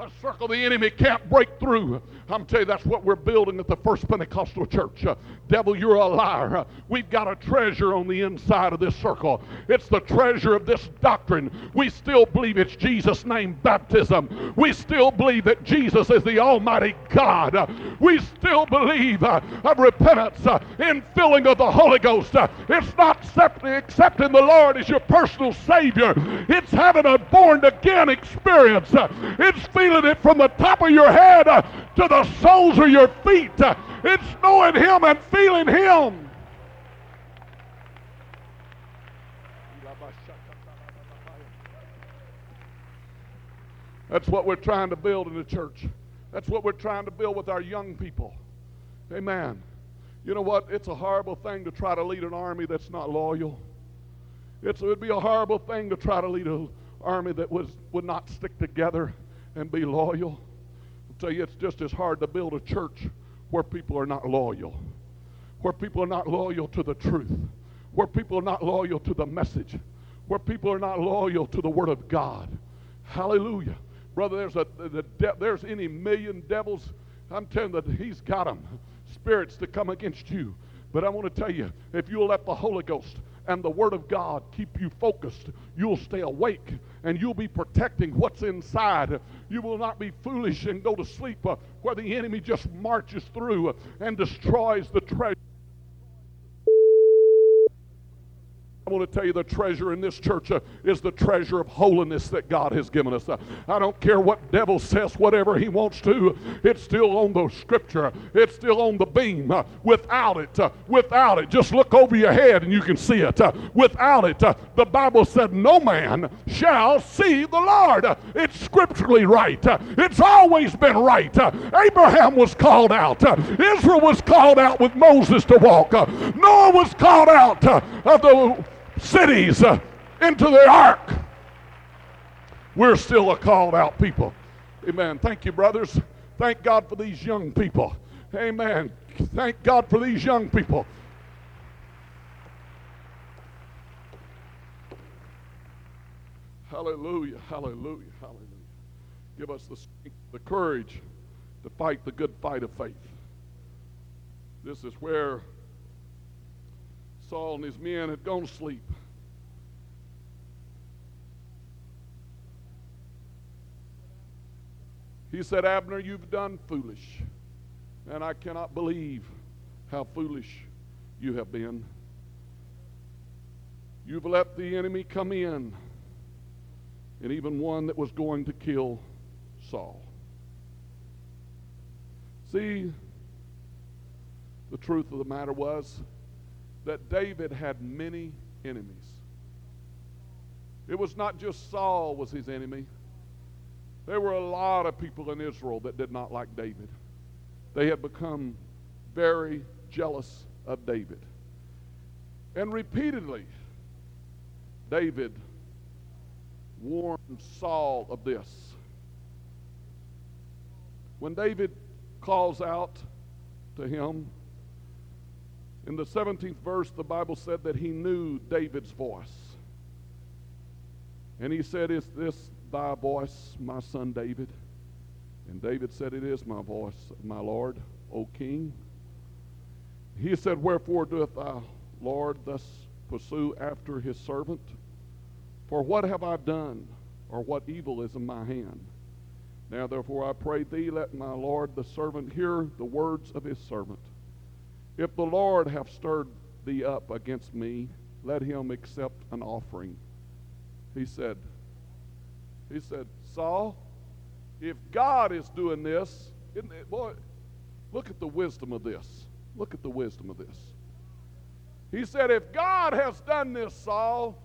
a circle the enemy can't break through. I'm telling you, that's what we're building at the First Pentecostal Church. Uh, devil, you're a liar. Uh, we've got a treasure on the inside of this circle. It's the treasure of this doctrine. We still believe it's Jesus' name baptism. We still believe that Jesus is the Almighty God. Uh, we still believe uh, of repentance uh, in filling of the Holy Ghost. Uh, it's not accepting the Lord as your personal Savior. It's having a born again experience. It's feeling it from the top of your head to the soles of your feet. It's knowing Him and feeling Him. That's what we're trying to build in the church. That's what we're trying to build with our young people. Amen. You know what? It's a horrible thing to try to lead an army that's not loyal. It would be a horrible thing to try to lead an army that was, would not stick together and be loyal. It's just as hard to build a church where people are not loyal, where people are not loyal to the truth, where people are not loyal to the message, where people are not loyal to the Word of God. Hallelujah. Brother, there's, a, the de- there's any million devils, I'm telling you that He's got them, spirits to come against you. But I want to tell you, if you'll let the Holy Ghost and the Word of God keep you focused, you'll stay awake and you'll be protecting what's inside. You will not be foolish and go to sleep uh, where the enemy just marches through uh, and destroys the treasure. I want to tell you the treasure in this church uh, is the treasure of holiness that God has given us. Uh, I don't care what devil says, whatever he wants to, it's still on the scripture, it's still on the beam. Uh, without it, uh, without it, just look over your head and you can see it. Uh, without it, uh, the Bible said, No man shall see the Lord. it's scripturally right, it's always been right. Abraham was called out, Israel was called out with Moses to walk, Noah was called out of the cities uh, into the ark. We're still a called out people. Amen. Thank you, brothers. Thank God for these young people. Amen. Thank God for these young people. Hallelujah, hallelujah, hallelujah. Give us the, the courage to fight the good fight of faith. This is where Saul and his men had gone to sleep. He said, Abner, you've done foolish, and I cannot believe how foolish you have been. You've let the enemy come in, and even one that was going to kill Saul. See, the truth of the matter was, that David had many enemies. It was not just Saul was his enemy. There were a lot of people in Israel that did not like David. They had become very jealous of David. And repeatedly, David warned Saul of this. When David calls out to him, in the 17th verse, the Bible said that he knew David's voice. And he said, Is this thy voice, my son David? And David said, It is my voice, my Lord, O king. He said, Wherefore doeth thy Lord thus pursue after his servant? For what have I done, or what evil is in my hand? Now therefore I pray thee, let my Lord the servant hear the words of his servant. If the Lord have stirred thee up against me, let him accept an offering. He said, he said, Saul, if God is doing this, it, boy, look at the wisdom of this. Look at the wisdom of this. He said, if God has done this, Saul,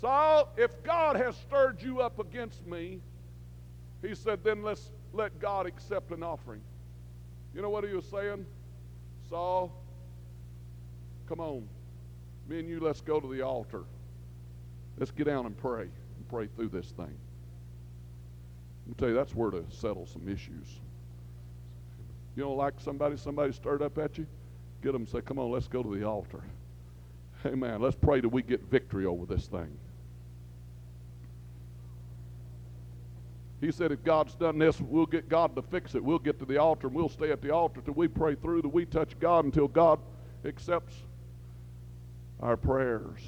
Saul, if God has stirred you up against me, he said, then let's let God accept an offering. You know what he was saying? Saul, come on. Me and you, let's go to the altar. Let's get down and pray and pray through this thing. I'll tell you, that's where to settle some issues. You don't like somebody, somebody stirred up at you? Get them and say, come on, let's go to the altar. Amen. Let's pray that we get victory over this thing. He said, if God's done this, we'll get God to fix it. We'll get to the altar and we'll stay at the altar till we pray through, till we touch God, until God accepts our prayers.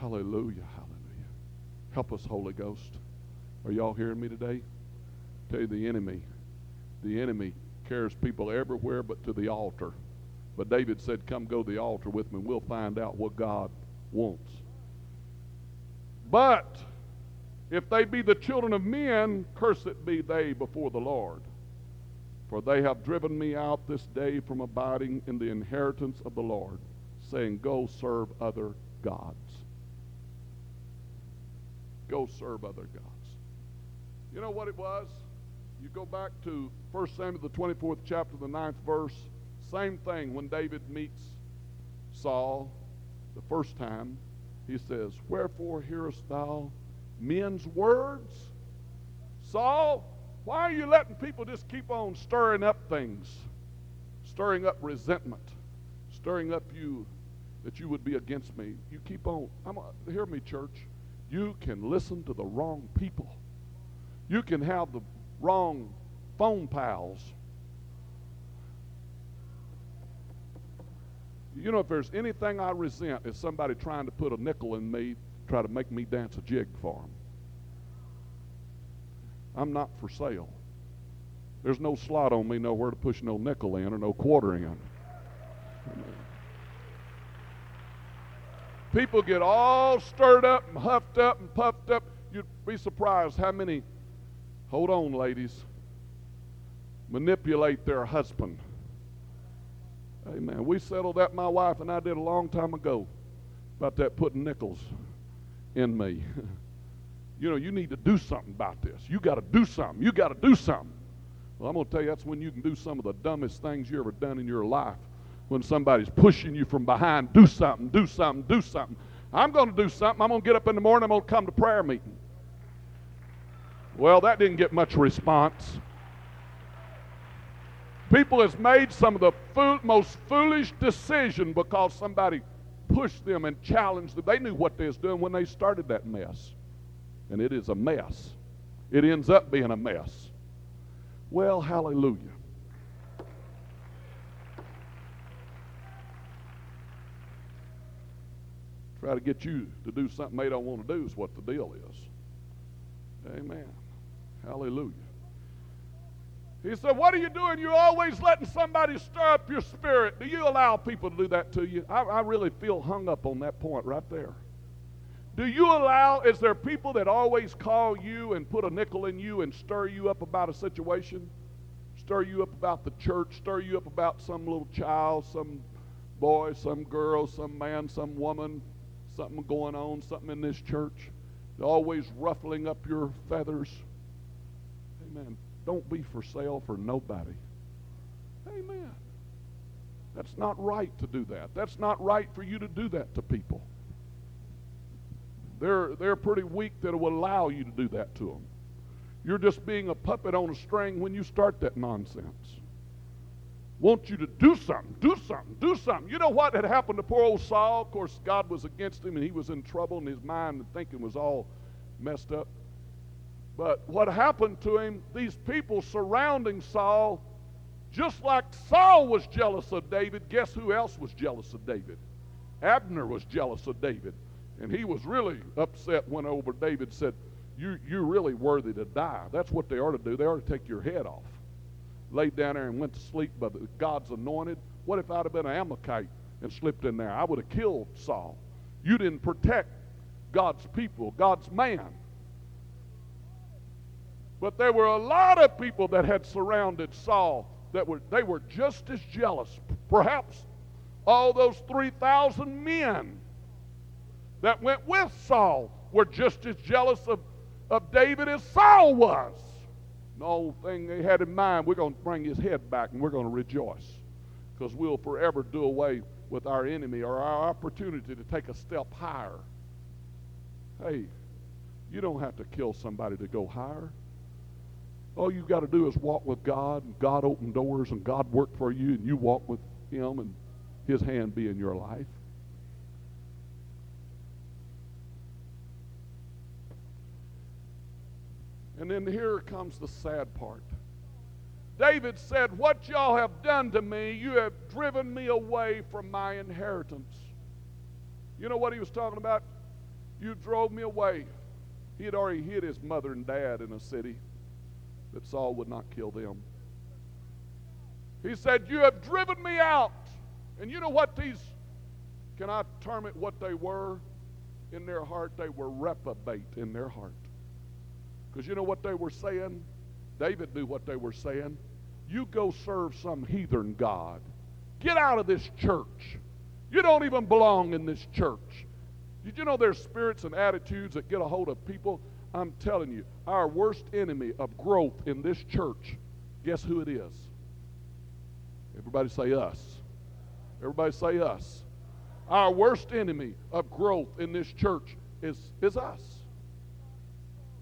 Hallelujah, hallelujah. Help us, Holy Ghost. Are y'all hearing me today? Tell you the enemy, the enemy carries people everywhere but to the altar. But David said, Come go to the altar with me, and we'll find out what God wants. But if they be the children of men, cursed be they before the Lord. For they have driven me out this day from abiding in the inheritance of the Lord, saying, Go serve other gods. Go serve other gods. You know what it was? You go back to 1 Samuel, the 24th chapter, the 9th verse. Same thing when David meets Saul the first time. He says, Wherefore hearest thou men's words? Saul, why are you letting people just keep on stirring up things? Stirring up resentment, stirring up you that you would be against me. You keep on. I'm, hear me, church. You can listen to the wrong people. You can have the wrong phone pals. You know, if there's anything I resent, it's somebody trying to put a nickel in me, try to make me dance a jig for them. I'm not for sale. There's no slot on me nowhere to push no nickel in or no quarter in. People get all stirred up and huffed up and puffed up. You'd be surprised how many, hold on, ladies, manipulate their husband. Amen. We settled that, my wife and I did a long time ago, about that putting nickels in me. you know, you need to do something about this. You got to do something. You got to do something. Well, I'm going to tell you, that's when you can do some of the dumbest things you ever done in your life. When somebody's pushing you from behind, do something, do something, do something. I'm going to do something. I'm going to get up in the morning. I'm going to come to prayer meeting. Well, that didn't get much response. People has made some of the most foolish decision because somebody pushed them and challenged them. They knew what they was doing when they started that mess. And it is a mess. It ends up being a mess. Well, hallelujah. Try to get you to do something they don't want to do is what the deal is. Amen. Hallelujah. He said, What are you doing? You're always letting somebody stir up your spirit. Do you allow people to do that to you? I, I, really feel hung up on that point right there. Do you allow, is there people that always call you and put a nickel in you and stir you up about a situation? Stir you up about the church, stir you up about some little child, some boy, some girl, some man, some woman, something going on, something in this church. They're always ruffling up your feathers. Amen. Don't be for sale for nobody. Amen. That's not right to do that. That's not right for you to do that to people. They're, they're pretty weak that will allow you to do that to them. You're just being a puppet on a string when you start that nonsense. Want you to do something, do something, do something. You know what had happened to poor old Saul? Of course, God was against him and he was in trouble and his mind and thinking was all messed up. But what happened to him, these people surrounding Saul, just like Saul was jealous of David, guess who else was jealous of David? Abner was jealous of David. And he was really upset when over David said, you, You're really worthy to die. That's what they ought to do. They ought to take your head off. Laid down there and went to sleep by the, God's anointed. What if I'd have been an Amalekite and slipped in there? I would have killed Saul. You didn't protect God's people, God's man. But there were a lot of people that had surrounded Saul that were they were just as jealous. Perhaps all those 3,000 men that went with Saul were just as jealous of, of David as Saul was. The whole thing they had in mind, we're going to bring his head back and we're going to rejoice because we'll forever do away with our enemy or our opportunity to take a step higher. Hey, you don't have to kill somebody to go higher. All you got to do is walk with God, and God open doors, and God work for you, and you walk with Him, and His hand be in your life. And then here comes the sad part. David said, What y'all have done to me, you have driven me away from my inheritance. You know what he was talking about? You drove me away. He had already hid his mother and dad in a city that Saul would not kill them. He said, You have driven me out. And you know what these, can I term it what they were? In their heart, they were reprobate in their heart. Because you know what they were saying? David knew what they were saying. You go serve some heathen God. Get out of this church. You don't even belong in this church. Did you know there's spirits and attitudes that get a hold of people? I'm telling you, our worst enemy of growth in this church, guess who it is? Everybody say us. Everybody say us. Our worst enemy of growth in this church is, is us.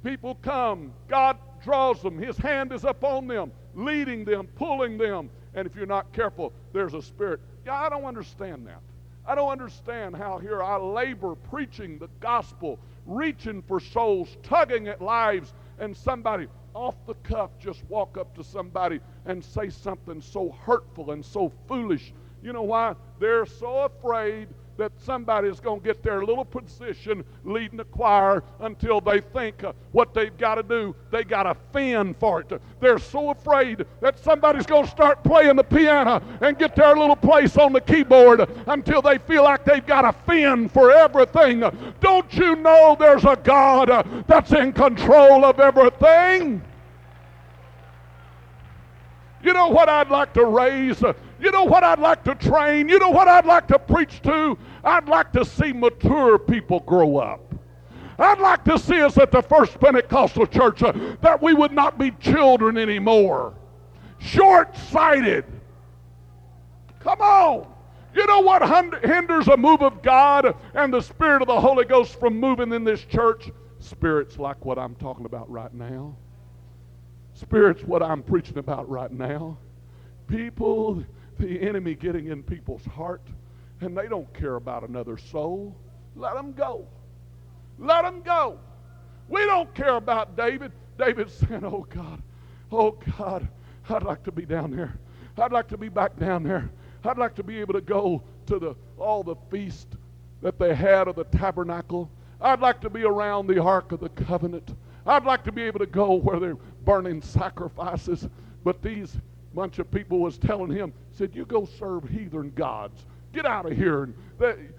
People come, God draws them, His hand is upon them, leading them, pulling them. And if you're not careful, there's a spirit. Yeah, I don't understand that. I don't understand how here I labor preaching the gospel, reaching for souls, tugging at lives, and somebody off the cuff just walk up to somebody and say something so hurtful and so foolish. You know why? They're so afraid that somebody's going to get their little position leading the choir until they think uh, what they've got to do, they got to fend for it. They're so afraid that somebody's going to start playing the piano and get their little place on the keyboard until they feel like they've got to fend for everything. Don't you know there's a God uh, that's in control of everything? You know what I'd like to raise? You know what I'd like to train? You know what I'd like to preach to? I'd like to see mature people grow up. I'd like to see us at the First Pentecostal Church uh, that we would not be children anymore. Short sighted. Come on. You know what hinders a move of God and the Spirit of the Holy Ghost from moving in this church? Spirits like what I'm talking about right now. Spirits what I'm preaching about right now. People the enemy getting in people's heart and they don't care about another soul. Let them go. Let them go. We don't care about David. David saying, Oh God, oh God, I'd like to be down there. I'd like to be back down there. I'd like to be able to go to the all the feast that they had of the tabernacle. I'd like to be around the ark of the covenant. I'd like to be able to go where they're burning sacrifices. But these bunch of people was telling him, said, You go serve heathen gods. Get out of here.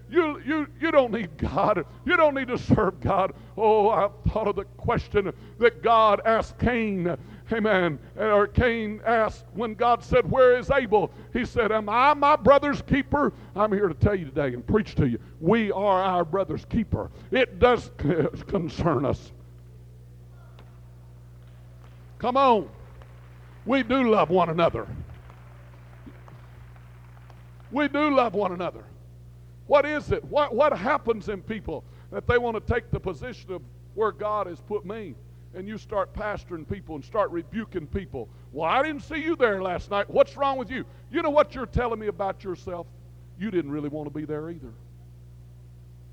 You, you, you don't need God. You don't need to serve God. Oh, I thought of the question that God asked Cain. Amen. Or Cain asked when God said, Where is Abel? He said, Am I my brother's keeper? I'm here to tell you today and preach to you. We are our brother's keeper. It does concern us. Come on. We do love one another. We do love one another. What is it? What, what happens in people that they want to take the position of where God has put me? And you start pastoring people and start rebuking people. Well, I didn't see you there last night. What's wrong with you? You know what you're telling me about yourself? You didn't really want to be there either.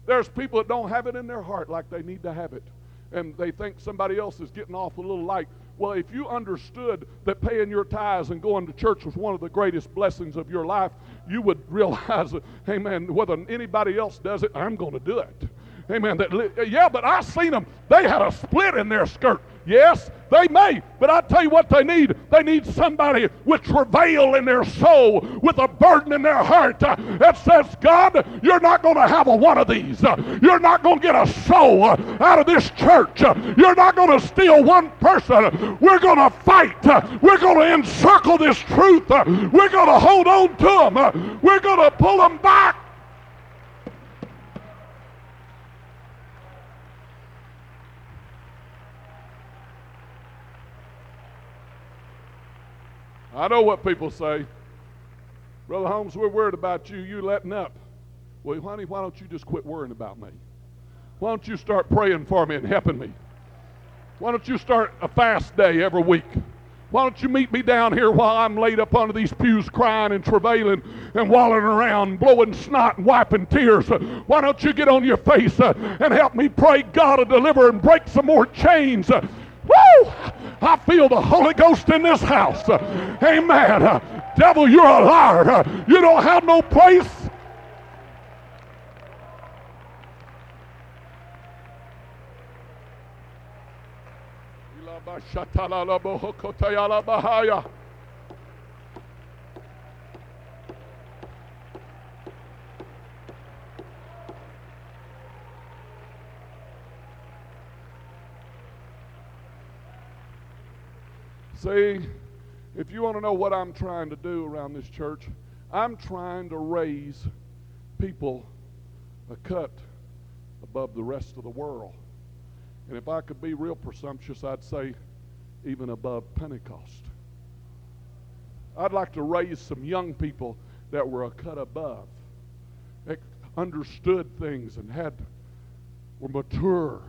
There's people that don't have it in their heart like they need to have it. And they think somebody else is getting off a little light. Well, if you understood that paying your tithes and going to church was one of the greatest blessings of your life, you would realize, amen, whether anybody else does it, I'm going to do it. Amen. That, yeah, but I seen them. They had a split in their skirt. Yes, they may, but I tell you what they need. They need somebody with travail in their soul, with a burden in their heart uh, that says, God, you're not going to have a one of these. You're not going to get a soul uh, out of this church. You're not going to steal one person. We're going to fight. We're going to encircle this truth. We're going to hold on to them. we're going to pull them back. I know what people say. Brother Holmes, we're worried about you. You letting up. Well, honey, why don't you just quit worrying about me? Why don't you start praying for me and helping me? Why don't you start a fast day every week? Why don't you meet me down here while I'm laid up under these pews crying and travailing and wallowing around, blowing snot and wiping tears? Why don't you get on your face uh, and help me pray God to deliver and break some more chains? Woo! I feel the Holy Ghost in this house. Amen. Devil, you're a liar. You don't have no place. See, if you want to know what I'm trying to do around this church, I'm trying to raise people a cut above the rest of the world. And if I could be real presumptuous, I'd say even above Pentecost. I'd like to raise some young people that were a cut above, that understood things and had were mature.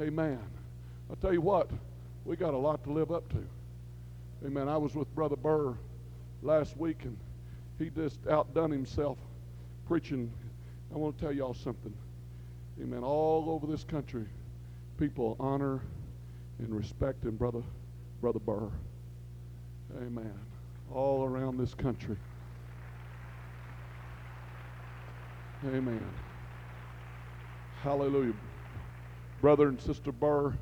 Amen. I'll tell you what, we got a lot to live up to. Amen. I was with Brother Burr last week, and he just outdone himself preaching. I want to tell y'all something. Amen. All over this country, people honor and respect him, brother, brother Burr. Amen. All around this country. Amen. Hallelujah. Brother and Sister Burr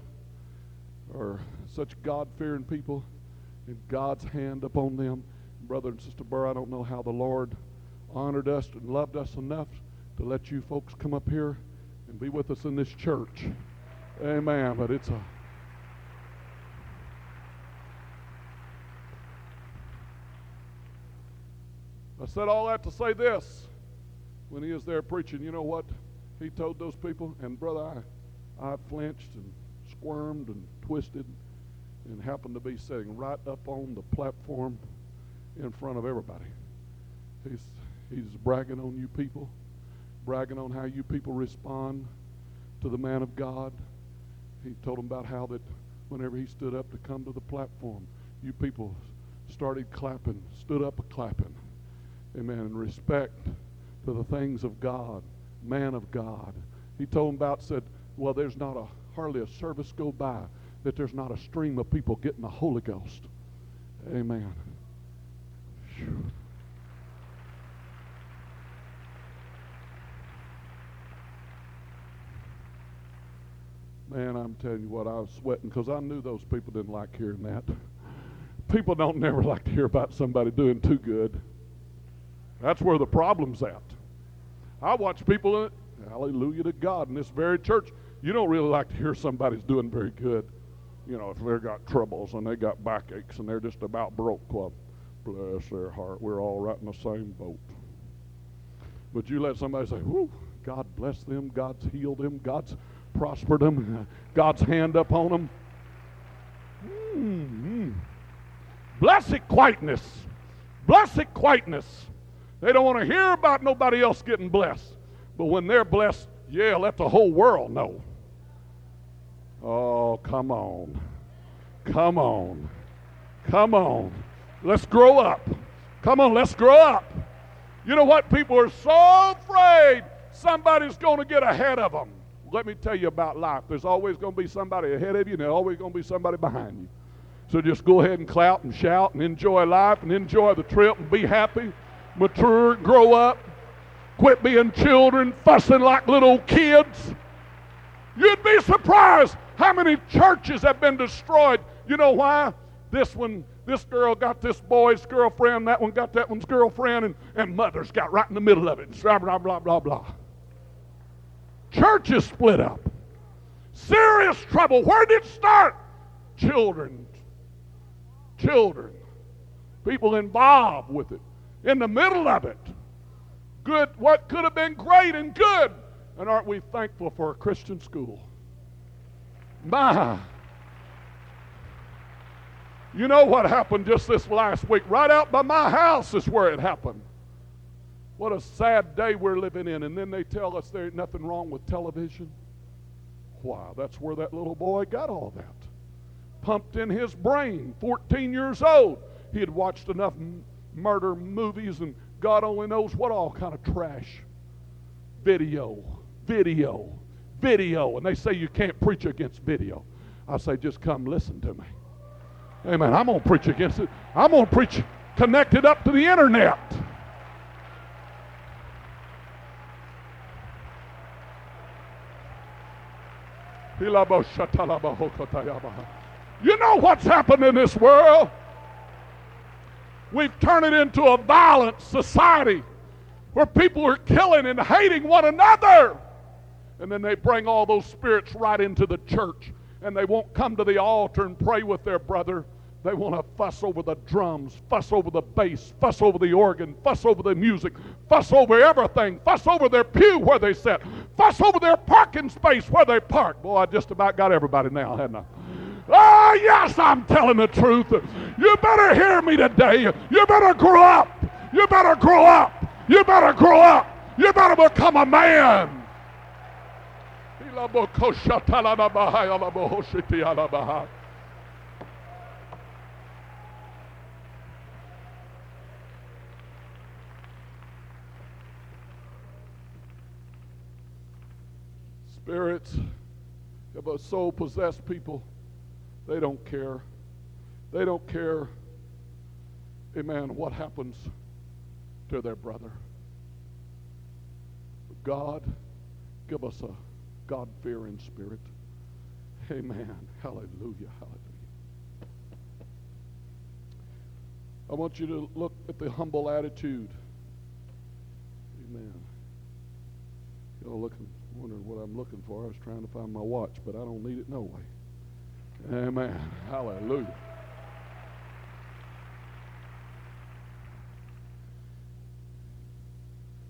are such God fearing people and God's hand upon them. Brother and Sister Burr, I don't know how the Lord honored us and loved us enough to let you folks come up here and be with us in this church. Amen. But it's a I said all that to say this. When he was there preaching, you know what he told those people? And brother, I, I flinched and squirmed and twisted and happened to be sitting right up on the platform in front of everybody. He's, he's bragging on you people, bragging on how you people respond to the man of God. He told them about how that whenever he stood up to come to the platform, you people started clapping, stood up clapping. Amen. In respect to the things of God, man of God. He told them about, said, well, there's not a hardly a service go by that there's not a stream of people getting the Holy Ghost. Amen. Whew. Man, I'm telling you what, I was sweating because I knew those people didn't like hearing that. People don't never like to hear about somebody doing too good. That's where the problem's at. I watch people, hallelujah to God, in this very church you don't really like to hear somebody's doing very good. You know, if they've got troubles and they got backaches and they're just about broke, well, bless their heart. We're all right in the same boat. But you let somebody say, whoo, God bless them, God's healed them, God's prospered them, God's hand up on them. Mm-hmm. Blessed quietness. Blessed quietness. They don't want to hear about nobody else getting blessed. But when they're blessed, yeah, let the whole world know. Oh, come on. Come on. Come on. Let's grow up. Come on, let's grow up. You know what? People are so afraid somebody's going to get ahead of them. Let me tell you about life. There's always going to be somebody ahead of you, and there's always going to be somebody behind you. So just go ahead and clout and shout and enjoy life and enjoy the trip and be happy, mature, grow up. Quit being children, fussing like little kids. You'd be surprised how many churches have been destroyed. You know why? This one, this girl got this boy's girlfriend, that one got that one's girlfriend, and, and mothers got right in the middle of it. Blah, blah, blah, blah, blah. Churches split up. Serious trouble. Where did it start? Children. Children. People involved with it. In the middle of it good, what could have been great and good. And aren't we thankful for a Christian school? My. You know what happened just this last week? Right out by my house is where it happened. What a sad day we're living in. And then they tell us there ain't nothing wrong with television. Wow, that's where that little boy got all that. Pumped in his brain, 14 years old. He had watched enough murder movies and God only knows what all kind of trash. Video, video, video. And they say you can't preach against video. I say, just come listen to me. Amen. I'm going to preach against it. I'm going to preach connected up to the internet. You know what's happened in this world? We've turned it into a violent society where people are killing and hating one another. And then they bring all those spirits right into the church and they won't come to the altar and pray with their brother. They want to fuss over the drums, fuss over the bass, fuss over the organ, fuss over the music, fuss over everything, fuss over their pew where they sit, fuss over their parking space where they park. Boy, I just about got everybody now, hadn't I? Oh, yes, I'm telling the truth. You better hear me today. You better grow up. You better grow up. You better grow up. You better become a man. Spirits of a soul possessed people, they don't care. They don't care, amen, what happens to their brother. God, give us a God fearing spirit. Amen. Hallelujah. Hallelujah. I want you to look at the humble attitude. Amen. Y'all looking, wondering what I'm looking for. I was trying to find my watch, but I don't need it no way. Amen. Hallelujah.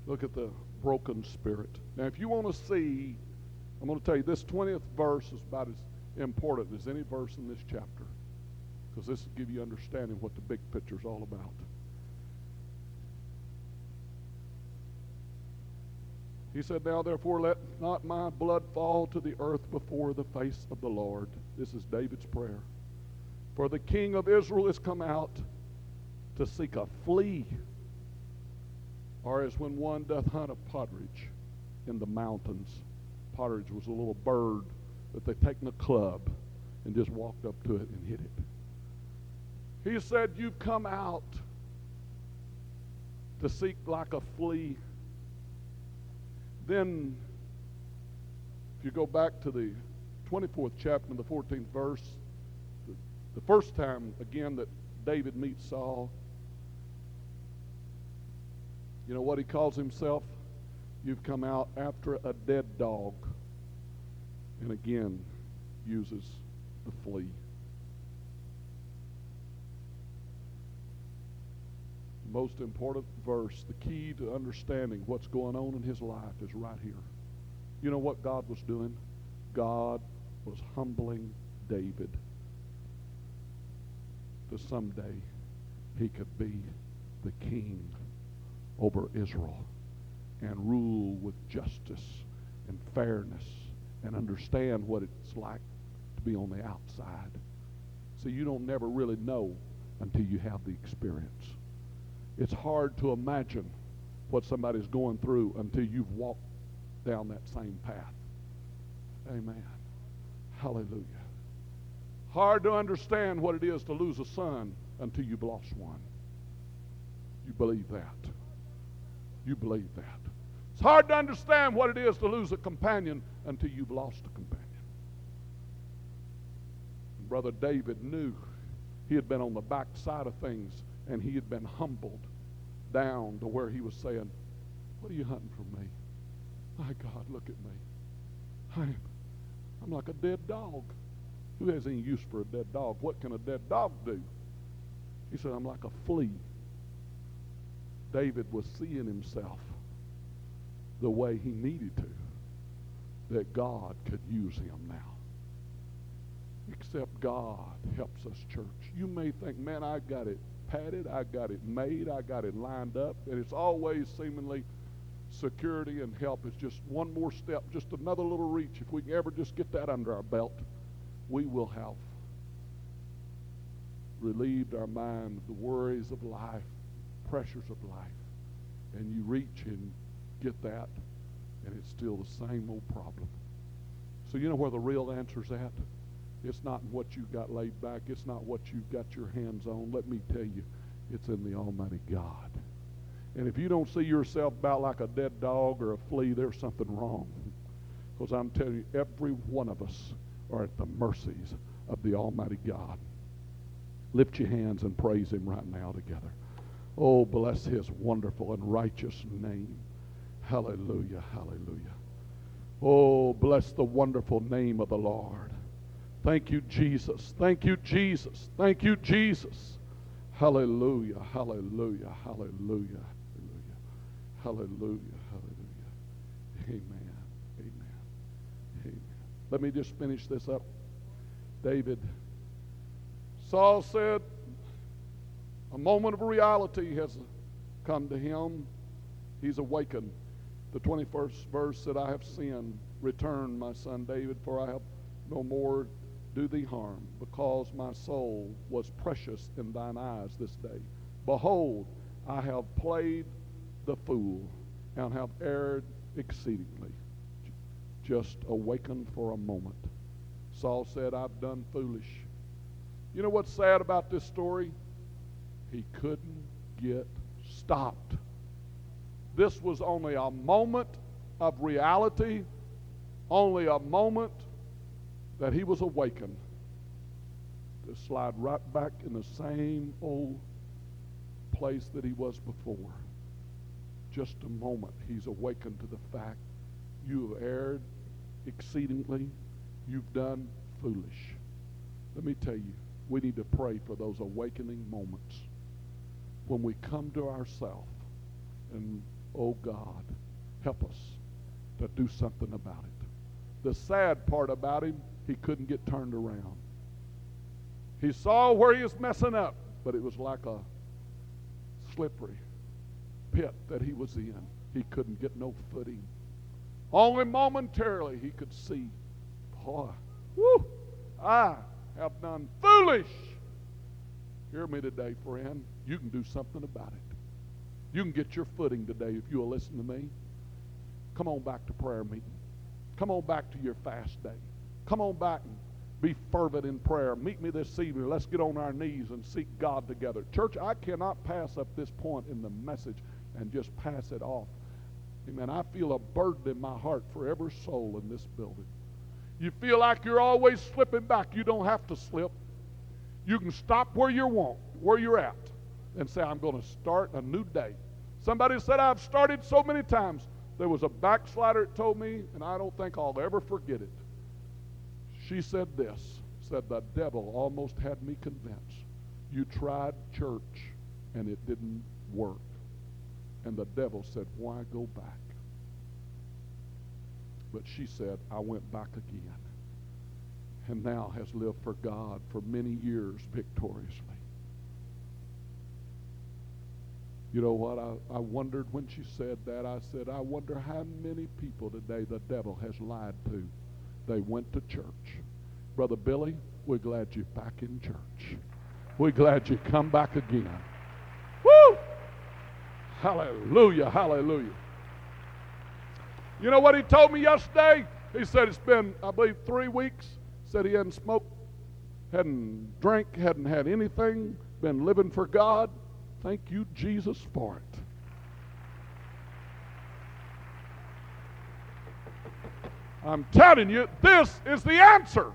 Look at the broken spirit. Now, if you want to see, I'm going to tell you this 20th verse is about as important as any verse in this chapter because this will give you understanding what the big picture is all about. He said, Now therefore let not my blood fall to the earth before the face of the Lord. This is David's prayer. For the king of Israel is come out to seek a flea or as when one doth hunt a partridge in the mountains. Partridge was a little bird that they taken a club and just walked up to it and hit it. He said, You've come out to seek like a flea. Then, if you go back to the 24th chapter and the 14th verse, the, the first time again that David meets Saul, you know what he calls himself? You've come out after a dead dog. And again, uses the flea. Most important verse, the key to understanding what's going on in his life is right here. You know what God was doing? God was humbling David to someday he could be the king over Israel and rule with justice and fairness and understand what it's like to be on the outside. So you don't never really know until you have the experience. It's hard to imagine what somebody's going through until you've walked down that same path. Amen. Hallelujah. Hard to understand what it is to lose a son until you've lost one. You believe that? You believe that. It's hard to understand what it is to lose a companion until you've lost a companion. Brother David knew he had been on the backside of things and he had been humbled down to where he was saying, What are you hunting for me? My God, look at me. I'm, I'm like a dead dog. Who has any use for a dead dog? What can a dead dog do? He said, I'm like a flea David was seeing himself the way he needed to, that God could use him now. Except God helps us, church. You may think, man, I got it padded, I got it made, I got it lined up, and it's always seemingly security and help is just one more step, just another little reach. If we can ever just get that under our belt, we will have relieved our mind of the worries of life pressures of life. And you reach and get that, and it's still the same old problem. So you know where the real answer's at? It's not in what you've got laid back. It's not what you've got your hands on. Let me tell you, it's in the Almighty God. And if you don't see yourself about like a dead dog or a flea, there's something wrong. Because I'm telling you, every one of us are at the mercies of the Almighty God. Lift your hands and praise Him right now together. Oh, bless His wonderful and righteous name. Hallelujah, hallelujah. Oh, bless the wonderful name of the Lord. Thank you, Jesus. Thank you, Jesus. Thank you, Jesus. Hallelujah, hallelujah, hallelujah, hallelujah, hallelujah. Amen, amen, amen. Let me just finish this up. David, Saul said, a moment of reality has come to him. He's awakened. The 21st verse said, I have sinned. Return, my son David, for I have no more do thee harm, because my soul was precious in thine eyes this day. Behold, I have played the fool and have erred exceedingly. Just awakened for a moment. Saul said, I've done foolish. You know what's sad about this story? He couldn't get stopped. This was only a moment of reality, only a moment that he was awakened to slide right back in the same old place that he was before. Just a moment, he's awakened to the fact you have erred exceedingly, you've done foolish. Let me tell you, we need to pray for those awakening moments when we come to ourselves and, oh God, help us to do something about it. The sad part about him, he couldn't get turned around. He saw where he was messing up, but it was like a slippery pit that he was in. He couldn't get no footing. Only momentarily he could see, boy, whoo, I have done foolish. Hear me today, friend. You can do something about it. You can get your footing today if you'll listen to me. Come on back to prayer meeting. Come on back to your fast day. Come on back and be fervent in prayer. Meet me this evening. Let's get on our knees and seek God together. Church, I cannot pass up this point in the message and just pass it off. Amen. I feel a burden in my heart for every soul in this building. You feel like you're always slipping back. You don't have to slip. You can stop where you want, where you're at, and say, I'm going to start a new day. Somebody said, I've started so many times. There was a backslider that told me, and I don't think I'll ever forget it. She said this, said, the devil almost had me convinced. You tried church, and it didn't work. And the devil said, why go back? But she said, I went back again and now has lived for God for many years victoriously. You know what? I, I wondered when she said that. I said, I wonder how many people today the devil has lied to. They went to church. Brother Billy, we're glad you're back in church. We're glad you come back again. Hallelujah, hallelujah. You know what he told me yesterday? He said it's been, I believe, three weeks. Said he hadn't smoked, hadn't drank, hadn't had anything, been living for God. Thank you, Jesus, for it. I'm telling you, this is the answer.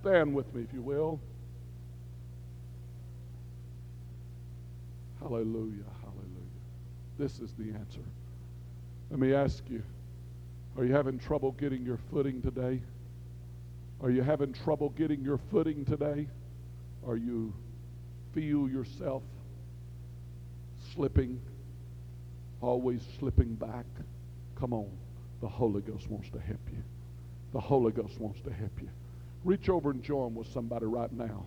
Stand with me, if you will. Hallelujah. This is the answer. Let me ask you are you having trouble getting your footing today? Are you having trouble getting your footing today? Are you feel yourself slipping, always slipping back? Come on. The Holy Ghost wants to help you. The Holy Ghost wants to help you. Reach over and join with somebody right now.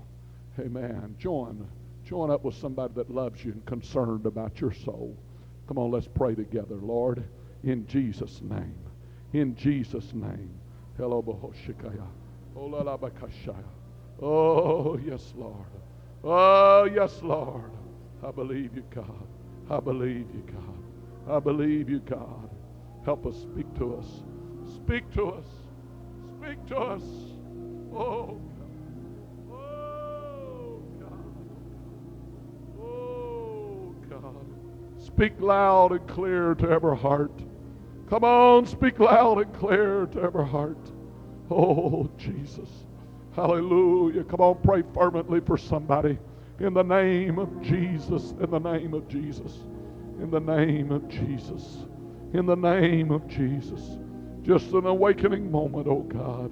Amen. Join. Join up with somebody that loves you and concerned about your soul. Come on, let's pray together, Lord, in Jesus' name. In Jesus' name. Oh, yes, Lord. Oh, yes, Lord. I believe you, God. I believe you, God. I believe you, God. Help us speak to us. Speak to us. Speak to us. Oh, Speak loud and clear to every heart. Come on, speak loud and clear to every heart. Oh, Jesus. Hallelujah. Come on, pray fervently for somebody. In the name of Jesus. In the name of Jesus. In the name of Jesus. In the name of Jesus. Just an awakening moment, oh God.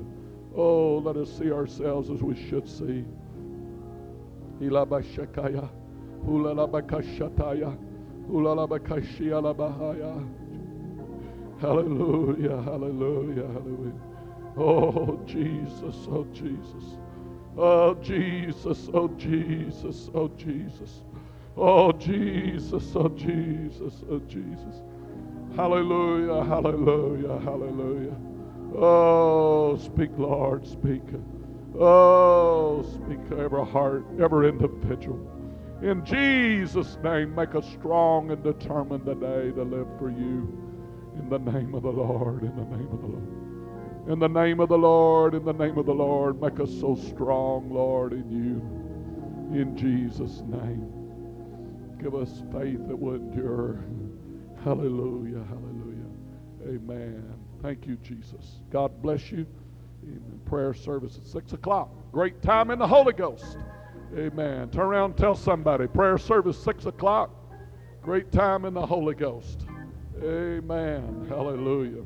Oh, let us see ourselves as we should see. Ilabashakaya. Ulalabakashataya. Hallelujah, hallelujah, hallelujah. Oh, Jesus, oh, Jesus. Oh, Jesus, oh, Jesus, oh, Jesus. Oh, Jesus, oh, Jesus, oh, Jesus. Hallelujah, hallelujah, hallelujah. Oh, speak, Lord, speak. Oh, speak to every heart, every individual. In Jesus' name, make us strong and determined today to live for you. In the name of the Lord, in the name of the Lord. In the name of the Lord, in the name of the Lord, make us so strong, Lord, in you. In Jesus' name. Give us faith that will endure. Hallelujah, hallelujah. Amen. Thank you, Jesus. God bless you. Amen. Prayer service at 6 o'clock. Great time in the Holy Ghost. Amen. Turn around and tell somebody. Prayer service 6 o'clock. Great time in the Holy Ghost. Amen. Hallelujah.